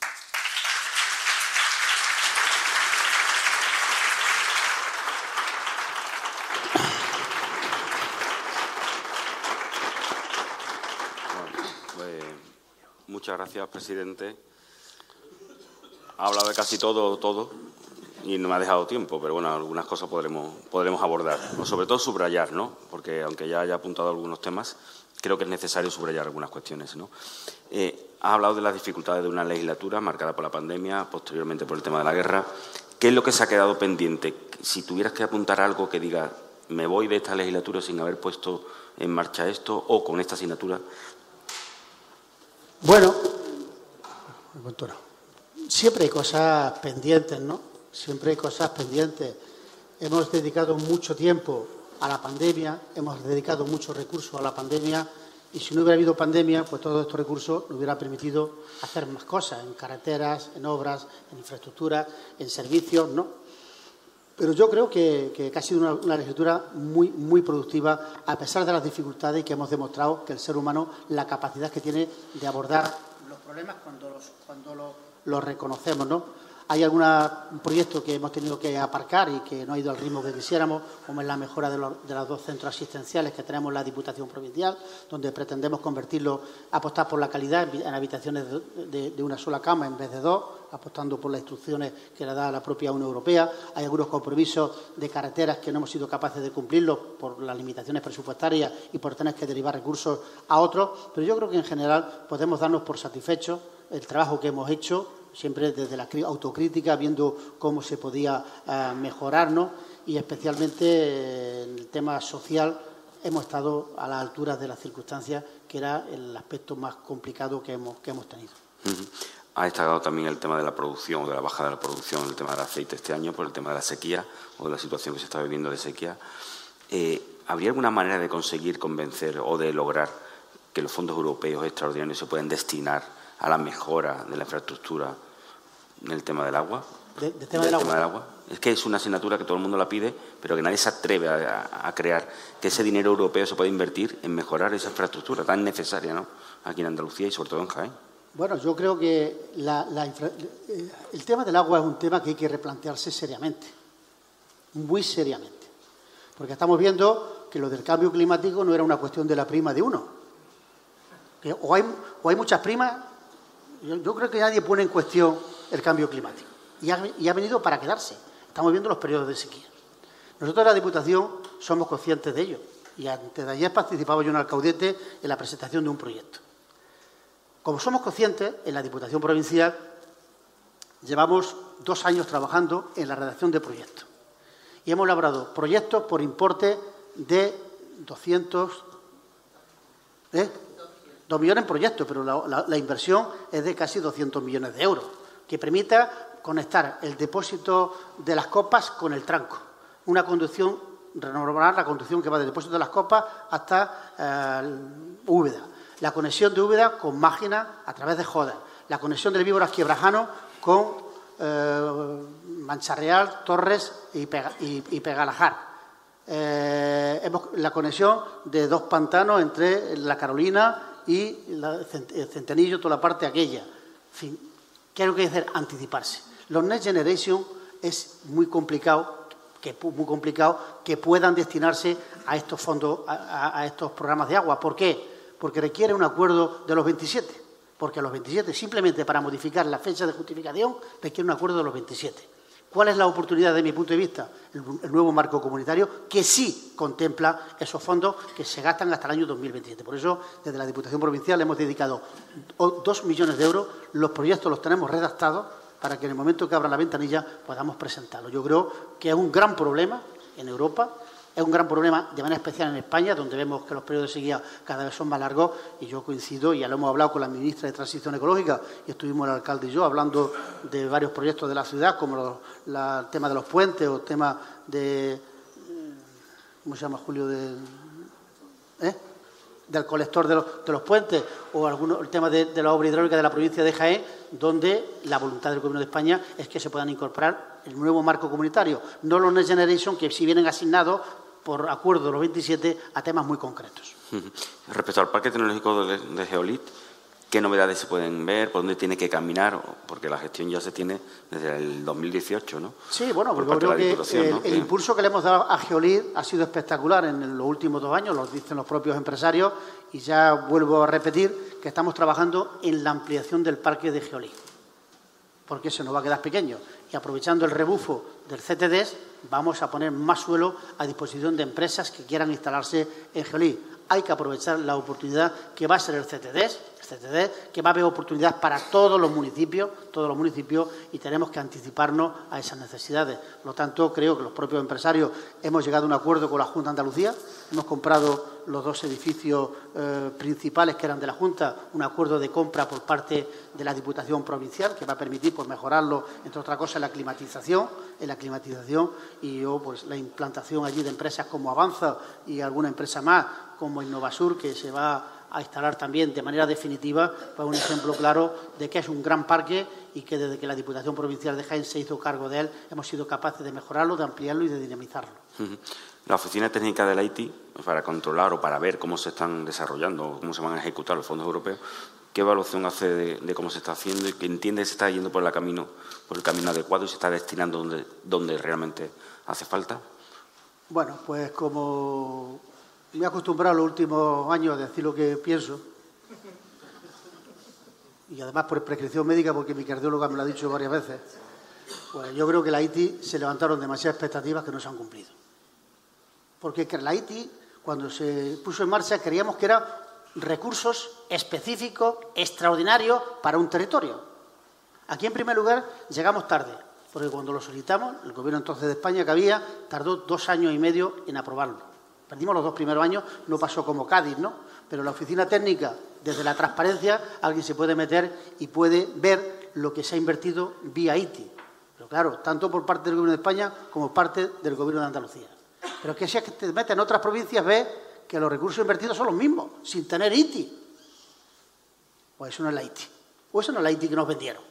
Muchas gracias, presidente. Ha hablado de casi todo, todo, y no me ha dejado tiempo, pero bueno, algunas cosas podremos, podremos abordar. O sobre todo subrayar, ¿no? Porque aunque ya haya apuntado algunos temas, creo que es necesario subrayar algunas cuestiones, ¿no? Eh, ha hablado de las dificultades de una legislatura marcada por la pandemia, posteriormente por el tema de la guerra. ¿Qué es lo que se ha quedado pendiente? Si tuvieras que apuntar algo que diga, me voy de esta legislatura sin haber puesto en marcha esto o con esta asignatura, bueno, siempre hay cosas pendientes, ¿no? Siempre hay cosas pendientes. Hemos dedicado mucho tiempo a la pandemia, hemos dedicado muchos recursos a la pandemia y si no hubiera habido pandemia, pues todos estos recursos nos hubieran permitido hacer más cosas en carreteras, en obras, en infraestructura, en servicios, ¿no? Pero yo creo que, ha sido una, legislatura muy, muy productiva, a pesar de las dificultades que hemos demostrado que el ser humano, la capacidad que tiene de abordar los problemas cuando los, cuando los reconocemos, ¿no? Hay algún proyecto que hemos tenido que aparcar y que no ha ido al ritmo que quisiéramos, como es la mejora de los, dos centros asistenciales que tenemos en la Diputación Provincial, donde pretendemos convertirlo, apostar por la calidad en habitaciones de, una sola cama en vez de dos, apostando por las instrucciones que le da la propia Unión Europea. Hay algunos compromisos de carreteras que no hemos sido capaces de cumplirlos por las limitaciones presupuestarias y por tener que derivar recursos a otros, pero yo creo que en general podemos darnos por satisfechos el trabajo que hemos hecho siempre desde la autocrítica, viendo cómo se podía eh, mejorarnos y especialmente eh, en el tema social hemos estado a la altura de las circunstancias, que era el aspecto más complicado que hemos, que hemos tenido. Ha destacado también el tema de la producción, de la bajada de la producción, el tema del aceite este año, por el tema de la sequía o de la situación que se está viviendo de sequía. Eh, ¿Habría alguna manera de conseguir convencer o de lograr que los fondos europeos extraordinarios se puedan destinar a la mejora de la infraestructura en el tema del agua. tema, del, agua? Es que es una asignatura que todo el mundo la pide, pero que nadie se atreve a, crear que ese dinero europeo se pueda invertir en mejorar esa infraestructura tan necesaria ¿no? aquí en Andalucía y sobre todo en Jaén. Bueno, yo creo que eh, el tema del agua es un tema que hay que replantearse seriamente, muy seriamente, porque estamos viendo que lo del cambio climático no era una cuestión de la prima de uno. o, hay, o hay muchas primas yo, creo que nadie pone en cuestión el cambio climático y ha, venido para quedarse. Estamos viendo los periodos de sequía. Nosotros la Diputación somos conscientes de ello y antes de ayer participaba yo en Alcaudete en la presentación de un proyecto. Como somos conscientes, en la Diputación Provincial llevamos dos años trabajando en la redacción de proyectos y hemos elaborado proyectos por importe de 200, ¿eh? Dos millones en proyectos, pero la, inversión es de casi 200 millones de euros, que permita conectar el depósito de las copas con el tranco. Una conducción, renovar la conducción que va del depósito de las copas hasta eh, Úbeda. la conexión de Úbeda con Mágina a través de Joda, la conexión del Víboras Quiebrajano con eh, Mancharreal, Torres y, Pegalajar. Eh, la conexión de dos pantanos entre la Carolina y el Centenillo, toda la parte aquella. En fin, ¿qué hay que hacer? Anticiparse. Los Next Generation es muy complicado que muy complicado que puedan destinarse a estos fondos, a, estos programas de agua. ¿Por qué? Porque requiere un acuerdo de los 27. Porque los 27, simplemente para modificar la fecha de justificación, requiere un acuerdo de los 27. ¿Cuál es la oportunidad, de mi punto de vista? El, nuevo marco comunitario, que sí contempla esos fondos que se gastan hasta el año 2027. Por eso, desde la Diputación Provincial hemos dedicado dos millones de euros. Los proyectos los tenemos redactados para que en el momento que abra la ventanilla podamos presentarlo. Yo creo que es un gran problema en Europa, es un gran problema de manera especial en España, donde vemos que los periodos de sequía cada vez son más largos y yo coincido, ya lo hemos hablado con la ministra de Transición Ecológica y estuvimos el alcalde y yo hablando de varios proyectos de la ciudad, como el tema de los puentes o el tema de... ¿Cómo se llama, Julio? De, ¿eh? del colector de los, puentes o el tema de, la obra hidráulica de la provincia de Jaén, donde la voluntad del Gobierno de España es que se puedan incorporar el nuevo marco comunitario, no los Next Generation, que si vienen asignados por acuerdo de los 27 a temas muy concretos. Respecto al Parque Tecnológico de, de Geolit, qué novedades se pueden ver, por dónde tiene que caminar, porque la gestión ya se tiene desde el 2018, ¿no? Sí, bueno, porque creo que el, impulso que le hemos dado a Geolid ha sido espectacular en los últimos dos años, lo dicen los propios empresarios, y ya vuelvo a repetir que estamos trabajando en la ampliación del parque de Geolid, porque se nos va a quedar pequeño. Y aprovechando el rebufo del CTDS, vamos a poner más suelo a disposición de empresas que quieran instalarse en Geolid. Hay que aprovechar la oportunidad que va a ser el CTDS que va a haber oportunidades para todos los municipios, todos los municipios, y tenemos que anticiparnos a esas necesidades. Por lo tanto, creo que los propios empresarios hemos llegado a un acuerdo con la Junta de Andalucía, hemos comprado los dos edificios eh, principales que eran de la Junta, un acuerdo de compra por parte de la Diputación Provincial, que va a permitir pues, mejorarlo, entre otras cosas, la climatización, en la climatización y pues, la implantación allí de empresas como Avanza y alguna empresa más, como Innovasur, que se va a instalar también de manera definitiva pues un ejemplo claro de que es un gran parque y que desde que la Diputación Provincial de Jaén se hizo cargo de él hemos sido capaces de mejorarlo, de ampliarlo y de dinamizarlo. La Oficina Técnica del Haití, para controlar o para ver cómo se están desarrollando o cómo se van a ejecutar los fondos europeos, ¿qué evaluación hace de, cómo se está haciendo y que entiende que se está yendo por el camino, por el camino adecuado y se está destinando donde, donde realmente hace falta? Bueno, pues como me he acostumbrado los últimos años a decir lo que pienso. Y además por prescripción médica, porque mi cardióloga me lo ha dicho varias veces. Pues yo creo que la ITI se levantaron demasiadas expectativas que no se han cumplido. Porque la ITI, cuando se puso en marcha, creíamos que eran recursos específicos, extraordinarios para un territorio. Aquí, en primer lugar, llegamos tarde, porque cuando lo solicitamos, el gobierno entonces de España que había, tardó dos años y medio en aprobarlo. Perdimos los dos primeros años, no pasó como Cádiz, ¿no? Pero la oficina técnica, desde la transparencia, alguien se puede meter y puede ver lo que se ha invertido vía ITI. Pero claro, tanto por parte del Gobierno de España como por parte del Gobierno de Andalucía. Pero que si es que te metes en otras provincias, ves que los recursos invertidos son los mismos, sin tener ITI. Pues eso no es la ITI. O eso no es la ITI que nos vendieron.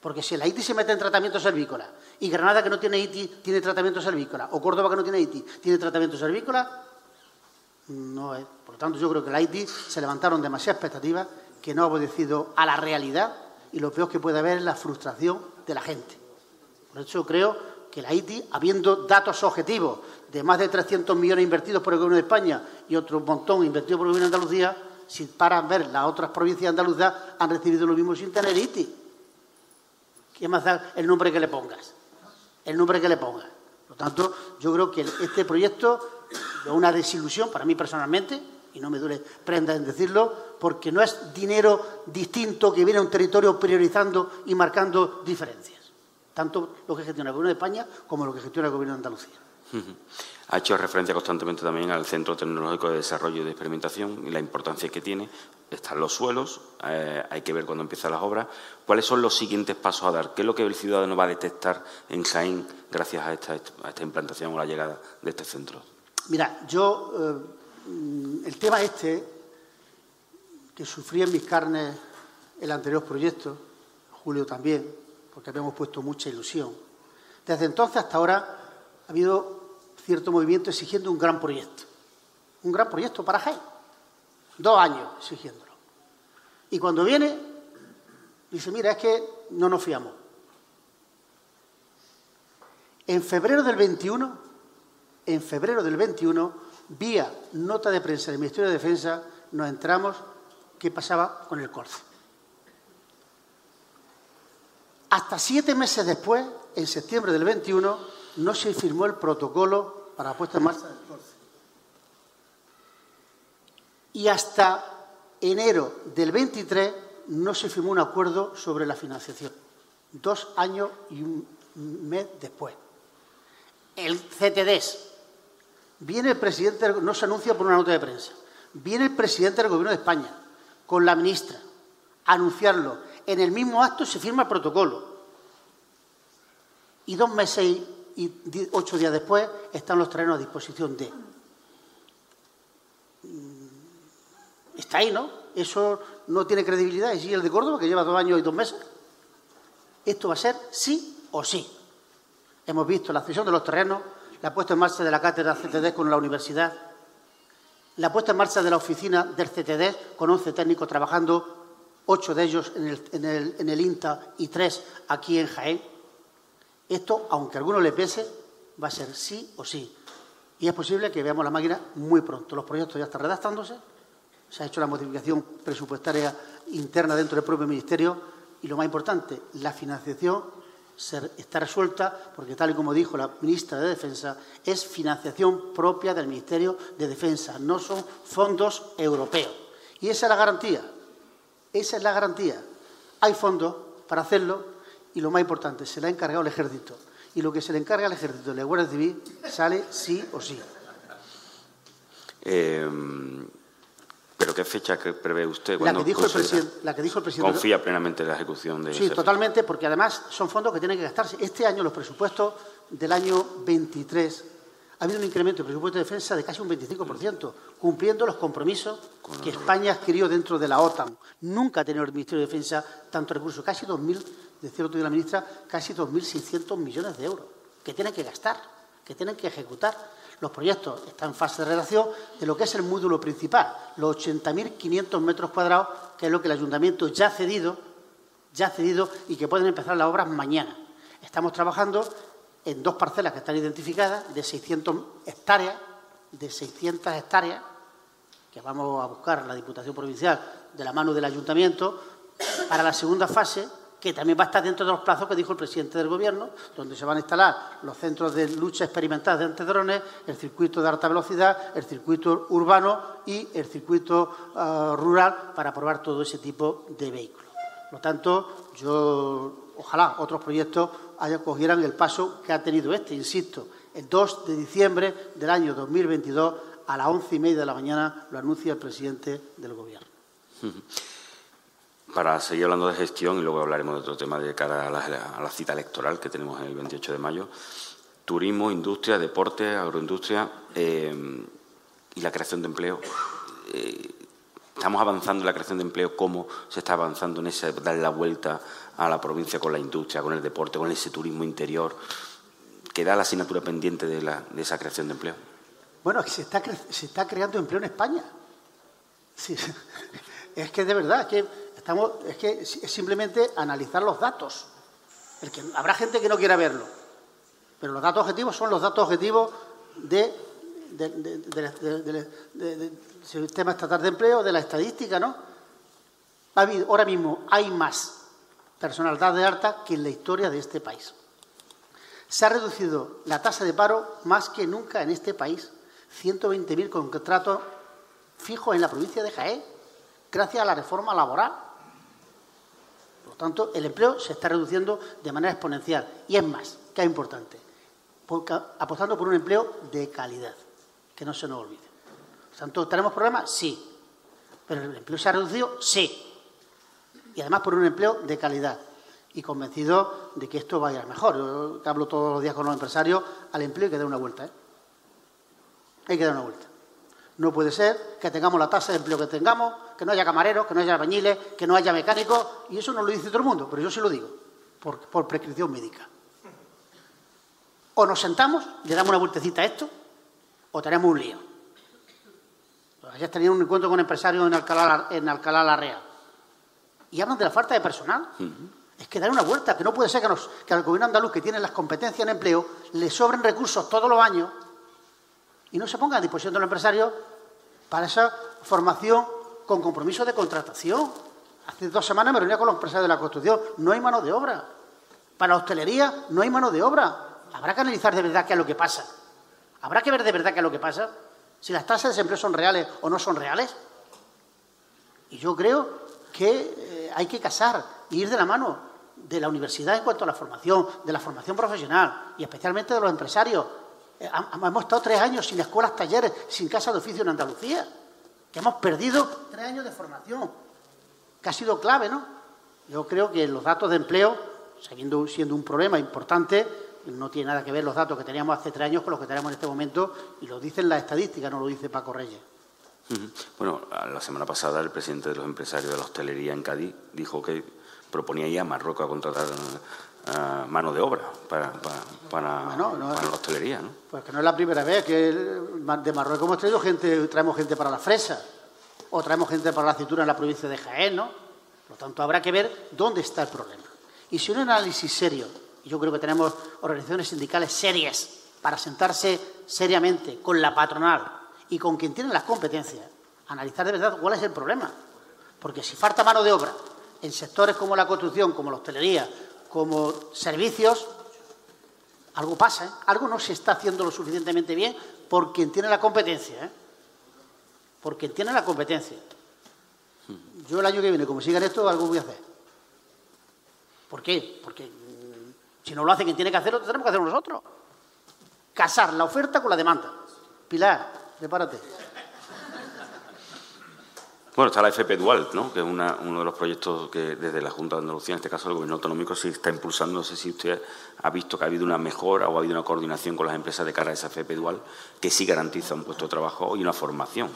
Porque si la ITI se mete en tratamiento servícola y Granada que no tiene ITI tiene tratamiento servícola o Córdoba que no tiene ITI tiene tratamiento servícola, no es. Por lo tanto, yo creo que la ITI se levantaron demasiadas expectativas que no ha obedecido a la realidad y lo peor que puede haber es la frustración de la gente. Por eso creo que la ITI, habiendo datos objetivos de más de 300 millones invertidos por el Gobierno de España y otro montón invertidos por el Gobierno de Andalucía, si para ver las otras provincias andaluzas han recibido lo mismo sin tener ITI. ¿Qué más da el nombre que le pongas? El nombre que le pongas. Por lo tanto, yo creo que este proyecto es una desilusión para mí personalmente, y no me duele prenda en decirlo, porque no es dinero distinto que viene a un territorio priorizando y marcando diferencias. Tanto lo que gestiona el Gobierno de España como lo que gestiona el Gobierno de Andalucía. Ha hecho referencia constantemente también al Centro Tecnológico de Desarrollo y de Experimentación y la importancia que tiene. Están los suelos, eh, hay que ver cuándo empiezan las obras. ¿Cuáles son los siguientes pasos a dar? ¿Qué es lo que el ciudadano va a detectar en Jaén gracias a esta, implantación o la llegada de este centro? Mira, yo, eh, el tema este, que sufrí en mis carnes el anterior proyecto, Julio también, porque habíamos puesto mucha ilusión. Desde entonces hasta ahora ha habido cierto movimiento exigiendo un gran proyecto, un gran proyecto para Jaén. Dos años exigiéndolo. Y cuando viene, dice, mira, es que no nos fiamos. En febrero del 21, en febrero del 21, vía nota de prensa del Ministerio de Defensa, nos entramos qué pasaba con el Corce. Hasta siete meses después, en septiembre del 21, no se firmó el protocolo para la puesta en marcha del Corce. Y hasta enero del 23 no se firmó un acuerdo sobre la financiación. Dos años y un mes después. El CTDES. Viene el presidente, no se anuncia por una nota de prensa. Viene el presidente del Gobierno de España con la ministra a anunciarlo. En el mismo acto se firma el protocolo. Y dos meses y ocho días después están los terrenos a disposición de. Mm, está ahí, ¿no? Eso no tiene credibilidad. Y el de Córdoba, que lleva dos años y dos meses. Esto va a ser sí o sí. Hemos visto la cesión de los terrenos, la puesta en marcha de la cátedra CTD con la universidad, la puesta en marcha de la oficina del CTD con 11 técnicos trabajando, ocho de ellos en el, en el INTA y tres aquí en Jaén. Esto, aunque a alguno le pese, va a ser sí o sí. Y es posible que veamos la máquina muy pronto. Los proyectos ya están redactándose, se ha hecho la modificación presupuestaria interna dentro del propio Ministerio y, lo más importante, la financiación está resuelta porque, tal y como dijo la ministra de Defensa, es financiación propia del Ministerio de Defensa, no son fondos europeos. Y esa es la garantía, esa es la garantía. Hay fondos para hacerlo y lo más importante, se le ha encargado el ejército. Y lo que se le encarga al ejército de la Guardia Civil sale sí o sí. Eh, ¿Pero qué fecha prevé usted? La que, dijo el presidente, la que dijo el presidente. ¿Confía plenamente en la ejecución de Sí, totalmente, porque además son fondos que tienen que gastarse. Este año, los presupuestos del año 23, ha habido un incremento de presupuesto de defensa de casi un 25%, cumpliendo los compromisos que España adquirió dentro de la OTAN. Nunca ha tenido el Ministerio de Defensa tanto recursos, casi 2.000 decía otro día la ministra, casi 2.600 millones de euros que tienen que gastar, que tienen que ejecutar. Los proyectos están en fase de redacción de lo que es el módulo principal, los 80.500 metros cuadrados, que es lo que el ayuntamiento ya ha cedido, ya ha cedido y que pueden empezar las obras mañana. Estamos trabajando en dos parcelas que están identificadas de 600 hectáreas, de 600 hectáreas, que vamos a buscar la Diputación Provincial de la mano del Ayuntamiento, para la segunda fase, que también va a estar dentro de los plazos que dijo el presidente del Gobierno, donde se van a instalar los centros de lucha experimental de antidrones, el circuito de alta velocidad, el circuito urbano y el circuito ah, rural para probar todo ese tipo de vehículos. Por lo tanto, yo ojalá otros proyectos cogieran el paso que ha tenido este, insisto, el 2 de diciembre del año 2022 a las once y media de la mañana lo anuncia el presidente del Gobierno para seguir hablando de gestión y luego hablaremos de otro tema de cara a la, cita electoral que tenemos el 28 de mayo. Turismo, industria, deporte, agroindustria eh, y la creación de empleo. Eh, estamos avanzando en la creación de empleo, cómo se está avanzando en esa, dar la vuelta a la provincia con la industria, con el deporte, con ese turismo interior, que da la asignatura pendiente de, esa creación de empleo. Bueno, es que se está, creando empleo en España. Es que de verdad, que Estamos, es que es simplemente analizar los datos. El que, habrá gente que no quiera verlo, pero los datos objetivos son los datos objetivos de, del sistema estatal de empleo, de la estadística, ¿no? ahora mismo hay más personalidad de alta que en la historia de este país. Se ha reducido la tasa de paro más que nunca en este país. 120.000 contratos fijos en la provincia de Jaén, gracias a la reforma laboral. Por lo tanto, el empleo se está reduciendo de manera exponencial. Y es más, que es importante, apostando por un empleo de calidad, que no se nos olvide. Por tanto, ¿tenemos problemas? Sí. Pero el empleo se ha reducido, sí. Y además por un empleo de calidad. Y convencido de que esto vaya mejor. Yo hablo todos los días con los empresarios, al empleo hay que dar una vuelta. ¿eh? Hay que dar una vuelta. No puede ser que tengamos la tasa de empleo que tengamos, que no haya camareros, que no haya albañiles, que no haya mecánicos, y eso no lo dice todo el mundo, pero yo sí lo digo, por, por prescripción médica. O nos sentamos, le damos una vueltecita a esto, o tenemos un lío. Ayer tenía un encuentro con empresarios en Alcalá, en Alcalá la Real. Y hablan de la falta de personal. Es que dar una vuelta, que no puede ser que, nos, que al gobierno andaluz, que tiene las competencias en empleo, le sobren recursos todos los años y no se ponga a disposición de los empresarios para esa formación con compromiso de contratación. Hace dos semanas me reunía con los empresarios de la construcción. No hay mano de obra. Para la hostelería no hay mano de obra. Habrá que analizar de verdad qué es lo que pasa. Habrá que ver de verdad qué es lo que pasa. Si las tasas de desempleo son reales o no son reales. Y yo creo que eh, hay que casar y ir de la mano de la universidad en cuanto a la formación, de la formación profesional y especialmente de los empresarios. Eh, hemos estado tres años sin escuelas, talleres, sin casa de oficio en Andalucía, que hemos perdido tres años de formación, que ha sido clave, ¿no? Yo creo que los datos de empleo, siguiendo siendo un problema importante, no tiene nada que ver los datos que teníamos hace tres años con los que tenemos en este momento, y lo dicen las estadísticas, no lo dice Paco Reyes. Bueno, la semana pasada el presidente de los empresarios de la hostelería en Cádiz dijo que proponía ya a Marruecos a contratar mano de obra para, para, la hostelería. ¿no? Pues que no es la primera vez que de Marruecos hemos traído gente, traemos gente para la fresa o traemos gente para la aceituna en la provincia de Jaén, ¿no? Por lo tanto, habrá que ver dónde está el problema. Y si un análisis serio yo creo que tenemos organizaciones sindicales serias para sentarse seriamente con la patronal y con quien tiene las competencias, analizar de verdad cuál es el problema. Porque si falta mano de obra en sectores como la construcción, como la hostelería, como servicios, algo pasa, ¿eh? algo no se está haciendo lo suficientemente bien por quien tiene la competencia. ¿eh? Por quien tiene la competencia. Yo el año que viene, como sigan esto, algo voy a hacer. ¿Por qué? Porque si no lo hace quien tiene que hacerlo, tenemos que hacerlo nosotros. Casar la oferta con la demanda. Pilar, prepárate. Bueno, está la FP Dual, ¿no? que es uno de los proyectos que desde la Junta de Andalucía, en este caso el Gobierno Autonómico, se está impulsando. No sé si usted ha visto que ha habido una mejora o ha habido una coordinación con las empresas de cara a esa FP Dual, que sí garantiza un puesto de trabajo y una formación.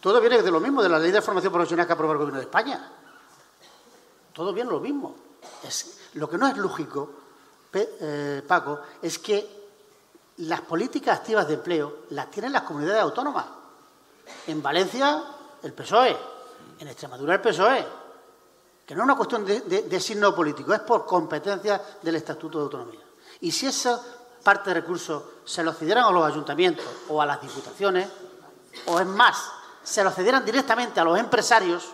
Todo viene de lo mismo, de la ley de formación profesional que aprobó el Gobierno de España. Todo viene lo mismo. Es, lo que no es lógico eh, Paco, es que las políticas activas de empleo las tienen las comunidades autónomas. En Valencia, el PSOE. En Extremadura, el PSOE. Que no es una cuestión de, signo político, es por competencia del Estatuto de Autonomía. Y si esa parte de recursos se los cedieran a los ayuntamientos o a las diputaciones, o es más, se los cedieran directamente a los empresarios,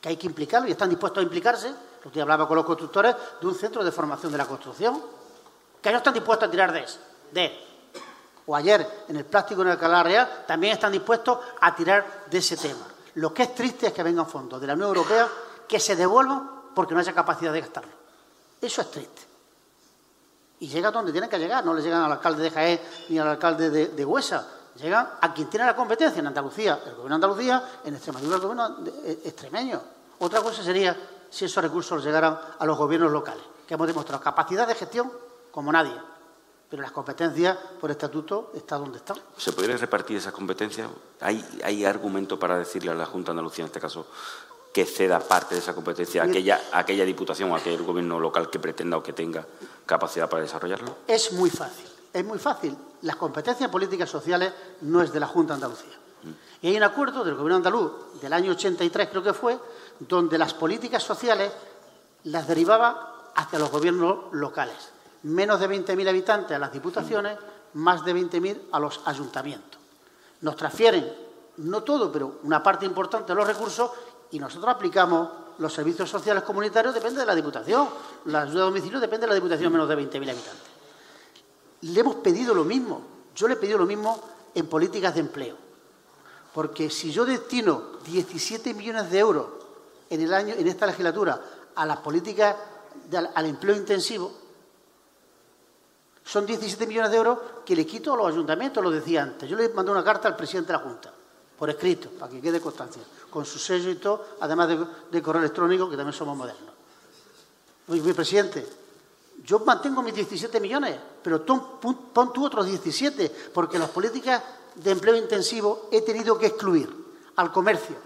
que hay que implicarlos y están dispuestos a implicarse, Usted hablaba con los constructores de un centro de formación de la construcción, que ellos están dispuestos a tirar de, de o ayer en el plástico en el Alcalá Real también están dispuestos a tirar de ese tema. Lo que es triste es que vengan fondos de la Unión Europea que se devuelvan porque no haya capacidad de gastarlo. Eso es triste. Y llega donde tienen que llegar, no le llegan al alcalde de Jaén ni al alcalde de, Huesa, llegan a quien tiene la competencia en Andalucía, el gobierno de Andalucía, en Extremadura el gobierno extremeño. Otra cosa sería si esos recursos llegaran a los gobiernos locales, que hemos demostrado capacidad de gestión como nadie, pero las competencias por estatuto están donde están. ¿Se podría repartir esas competencias? ¿Hay, hay argumento para decirle a la Junta de Andalucía, en este caso, que ceda parte de esa competencia a aquella, aquella diputación o a aquel gobierno local que pretenda o que tenga capacidad para desarrollarlo? Es muy fácil, es muy fácil. Las competencias políticas sociales no es de la Junta de Andalucía. Y hay un acuerdo del Gobierno andaluz del año 83, creo que fue, donde las políticas sociales las derivaba hacia los gobiernos locales. Menos de 20.000 habitantes a las diputaciones, más de 20.000 a los ayuntamientos. Nos transfieren, no todo, pero una parte importante de los recursos y nosotros aplicamos los servicios sociales comunitarios, depende de la diputación. La ayuda a domicilio depende de la diputación, menos de 20.000 habitantes. Le hemos pedido lo mismo. Yo le he pedido lo mismo en políticas de empleo. Porque si yo destino 17 millones de euros en, el año, en esta legislatura a las políticas al empleo intensivo, son 17 millones de euros que le quito a los ayuntamientos, lo decía antes. Yo le mandé una carta al presidente de la Junta, por escrito, para que quede constancia, con su sello y todo, además de, correo electrónico, que también somos modernos. Oye, mi presidente, yo mantengo mis 17 millones, pero pon, pon tú otros 17, porque las políticas de empleo intensivo he tenido que excluir al comercio,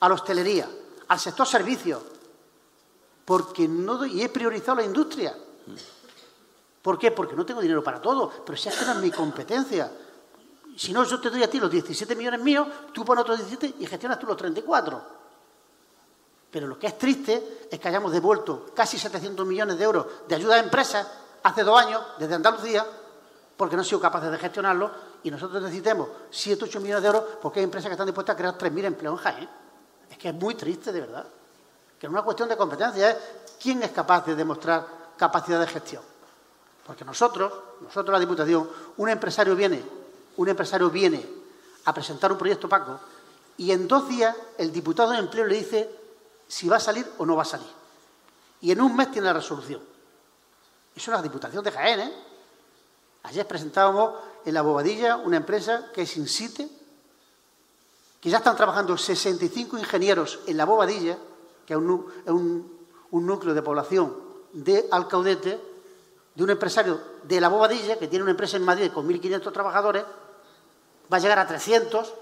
a la hostelería, al sector servicios, porque no y he priorizado la industria. ¿Por qué? Porque no tengo dinero para todo, pero si es que no es mi competencia. Si no, yo te doy a ti los 17 millones míos, tú pones otros 17 y gestionas tú los 34. Pero lo que es triste es que hayamos devuelto casi 700 millones de euros de ayuda a empresas hace dos años desde Andalucía porque no han sido capaces de gestionarlo y nosotros necesitemos 7 8 millones de euros porque hay empresas que están dispuestas a crear 3.000 empleos en Jaén. Es que es muy triste, de verdad. Que es una cuestión de competencia, es quién es capaz de demostrar capacidad de gestión. Porque nosotros, nosotros la Diputación, un empresario viene, un empresario viene a presentar un proyecto Paco y en dos días el diputado de empleo le dice si va a salir o no va a salir. Y en un mes tiene la resolución. Eso es la Diputación de Jaén, ¿eh? Ayer presentábamos en la Bobadilla una empresa que es Insite, que ya están trabajando 65 ingenieros en la Bobadilla, que es un núcleo de población de Alcaudete, de un empresario de la Bobadilla, que tiene una empresa en Madrid con 1.500 trabajadores, va a llegar a 300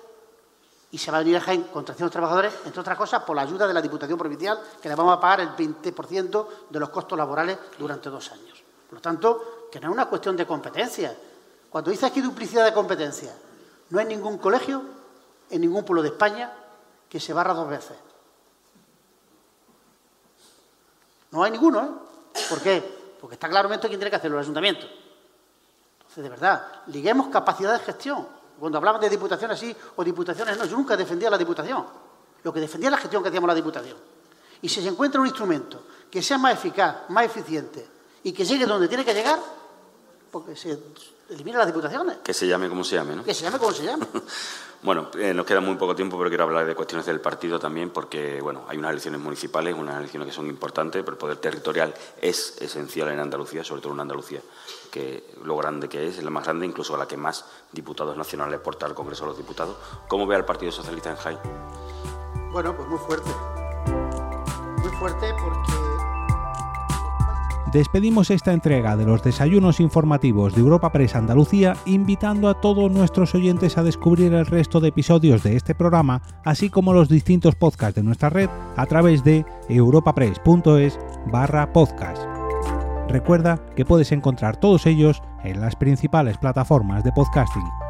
y se va a venir a Jaén con 300 trabajadores, entre otras cosas, por la ayuda de la Diputación Provincial, que le vamos a pagar el 20% de los costos laborales durante dos años. Por lo tanto, que no es una cuestión de competencia. Cuando dice aquí duplicidad de competencia, no hay ningún colegio en ningún pueblo de España que se barra dos veces. No hay ninguno, ¿eh? ¿Por qué? Porque está claramente quién tiene que hacerlo, el ayuntamiento. Entonces, de verdad, liguemos capacidad de gestión. Cuando hablaban de diputaciones sí o diputaciones no, yo nunca defendía la diputación. Lo que defendía es la gestión que hacíamos la diputación. Y si se encuentra un instrumento que sea más eficaz, más eficiente y que llegue donde tiene que llegar, porque se elimina las diputaciones. Que se llame como se llame, ¿no? Que se llame como se llame. bueno, eh, nos queda muy poco tiempo, pero quiero hablar de cuestiones del partido también, porque bueno, hay unas elecciones municipales, unas elecciones que son importantes, pero el poder territorial es esencial en Andalucía, sobre todo en Andalucía que lo grande que es, la más grande, incluso a la que más diputados nacionales porta al Congreso de los Diputados. ¿Cómo ve al Partido Socialista en Jaén? Bueno, pues muy fuerte. Muy fuerte porque... Despedimos esta entrega de los desayunos informativos de Europa Press Andalucía invitando a todos nuestros oyentes a descubrir el resto de episodios de este programa, así como los distintos podcasts de nuestra red a través de europapress.es barra podcast. Recuerda que puedes encontrar todos ellos en las principales plataformas de podcasting.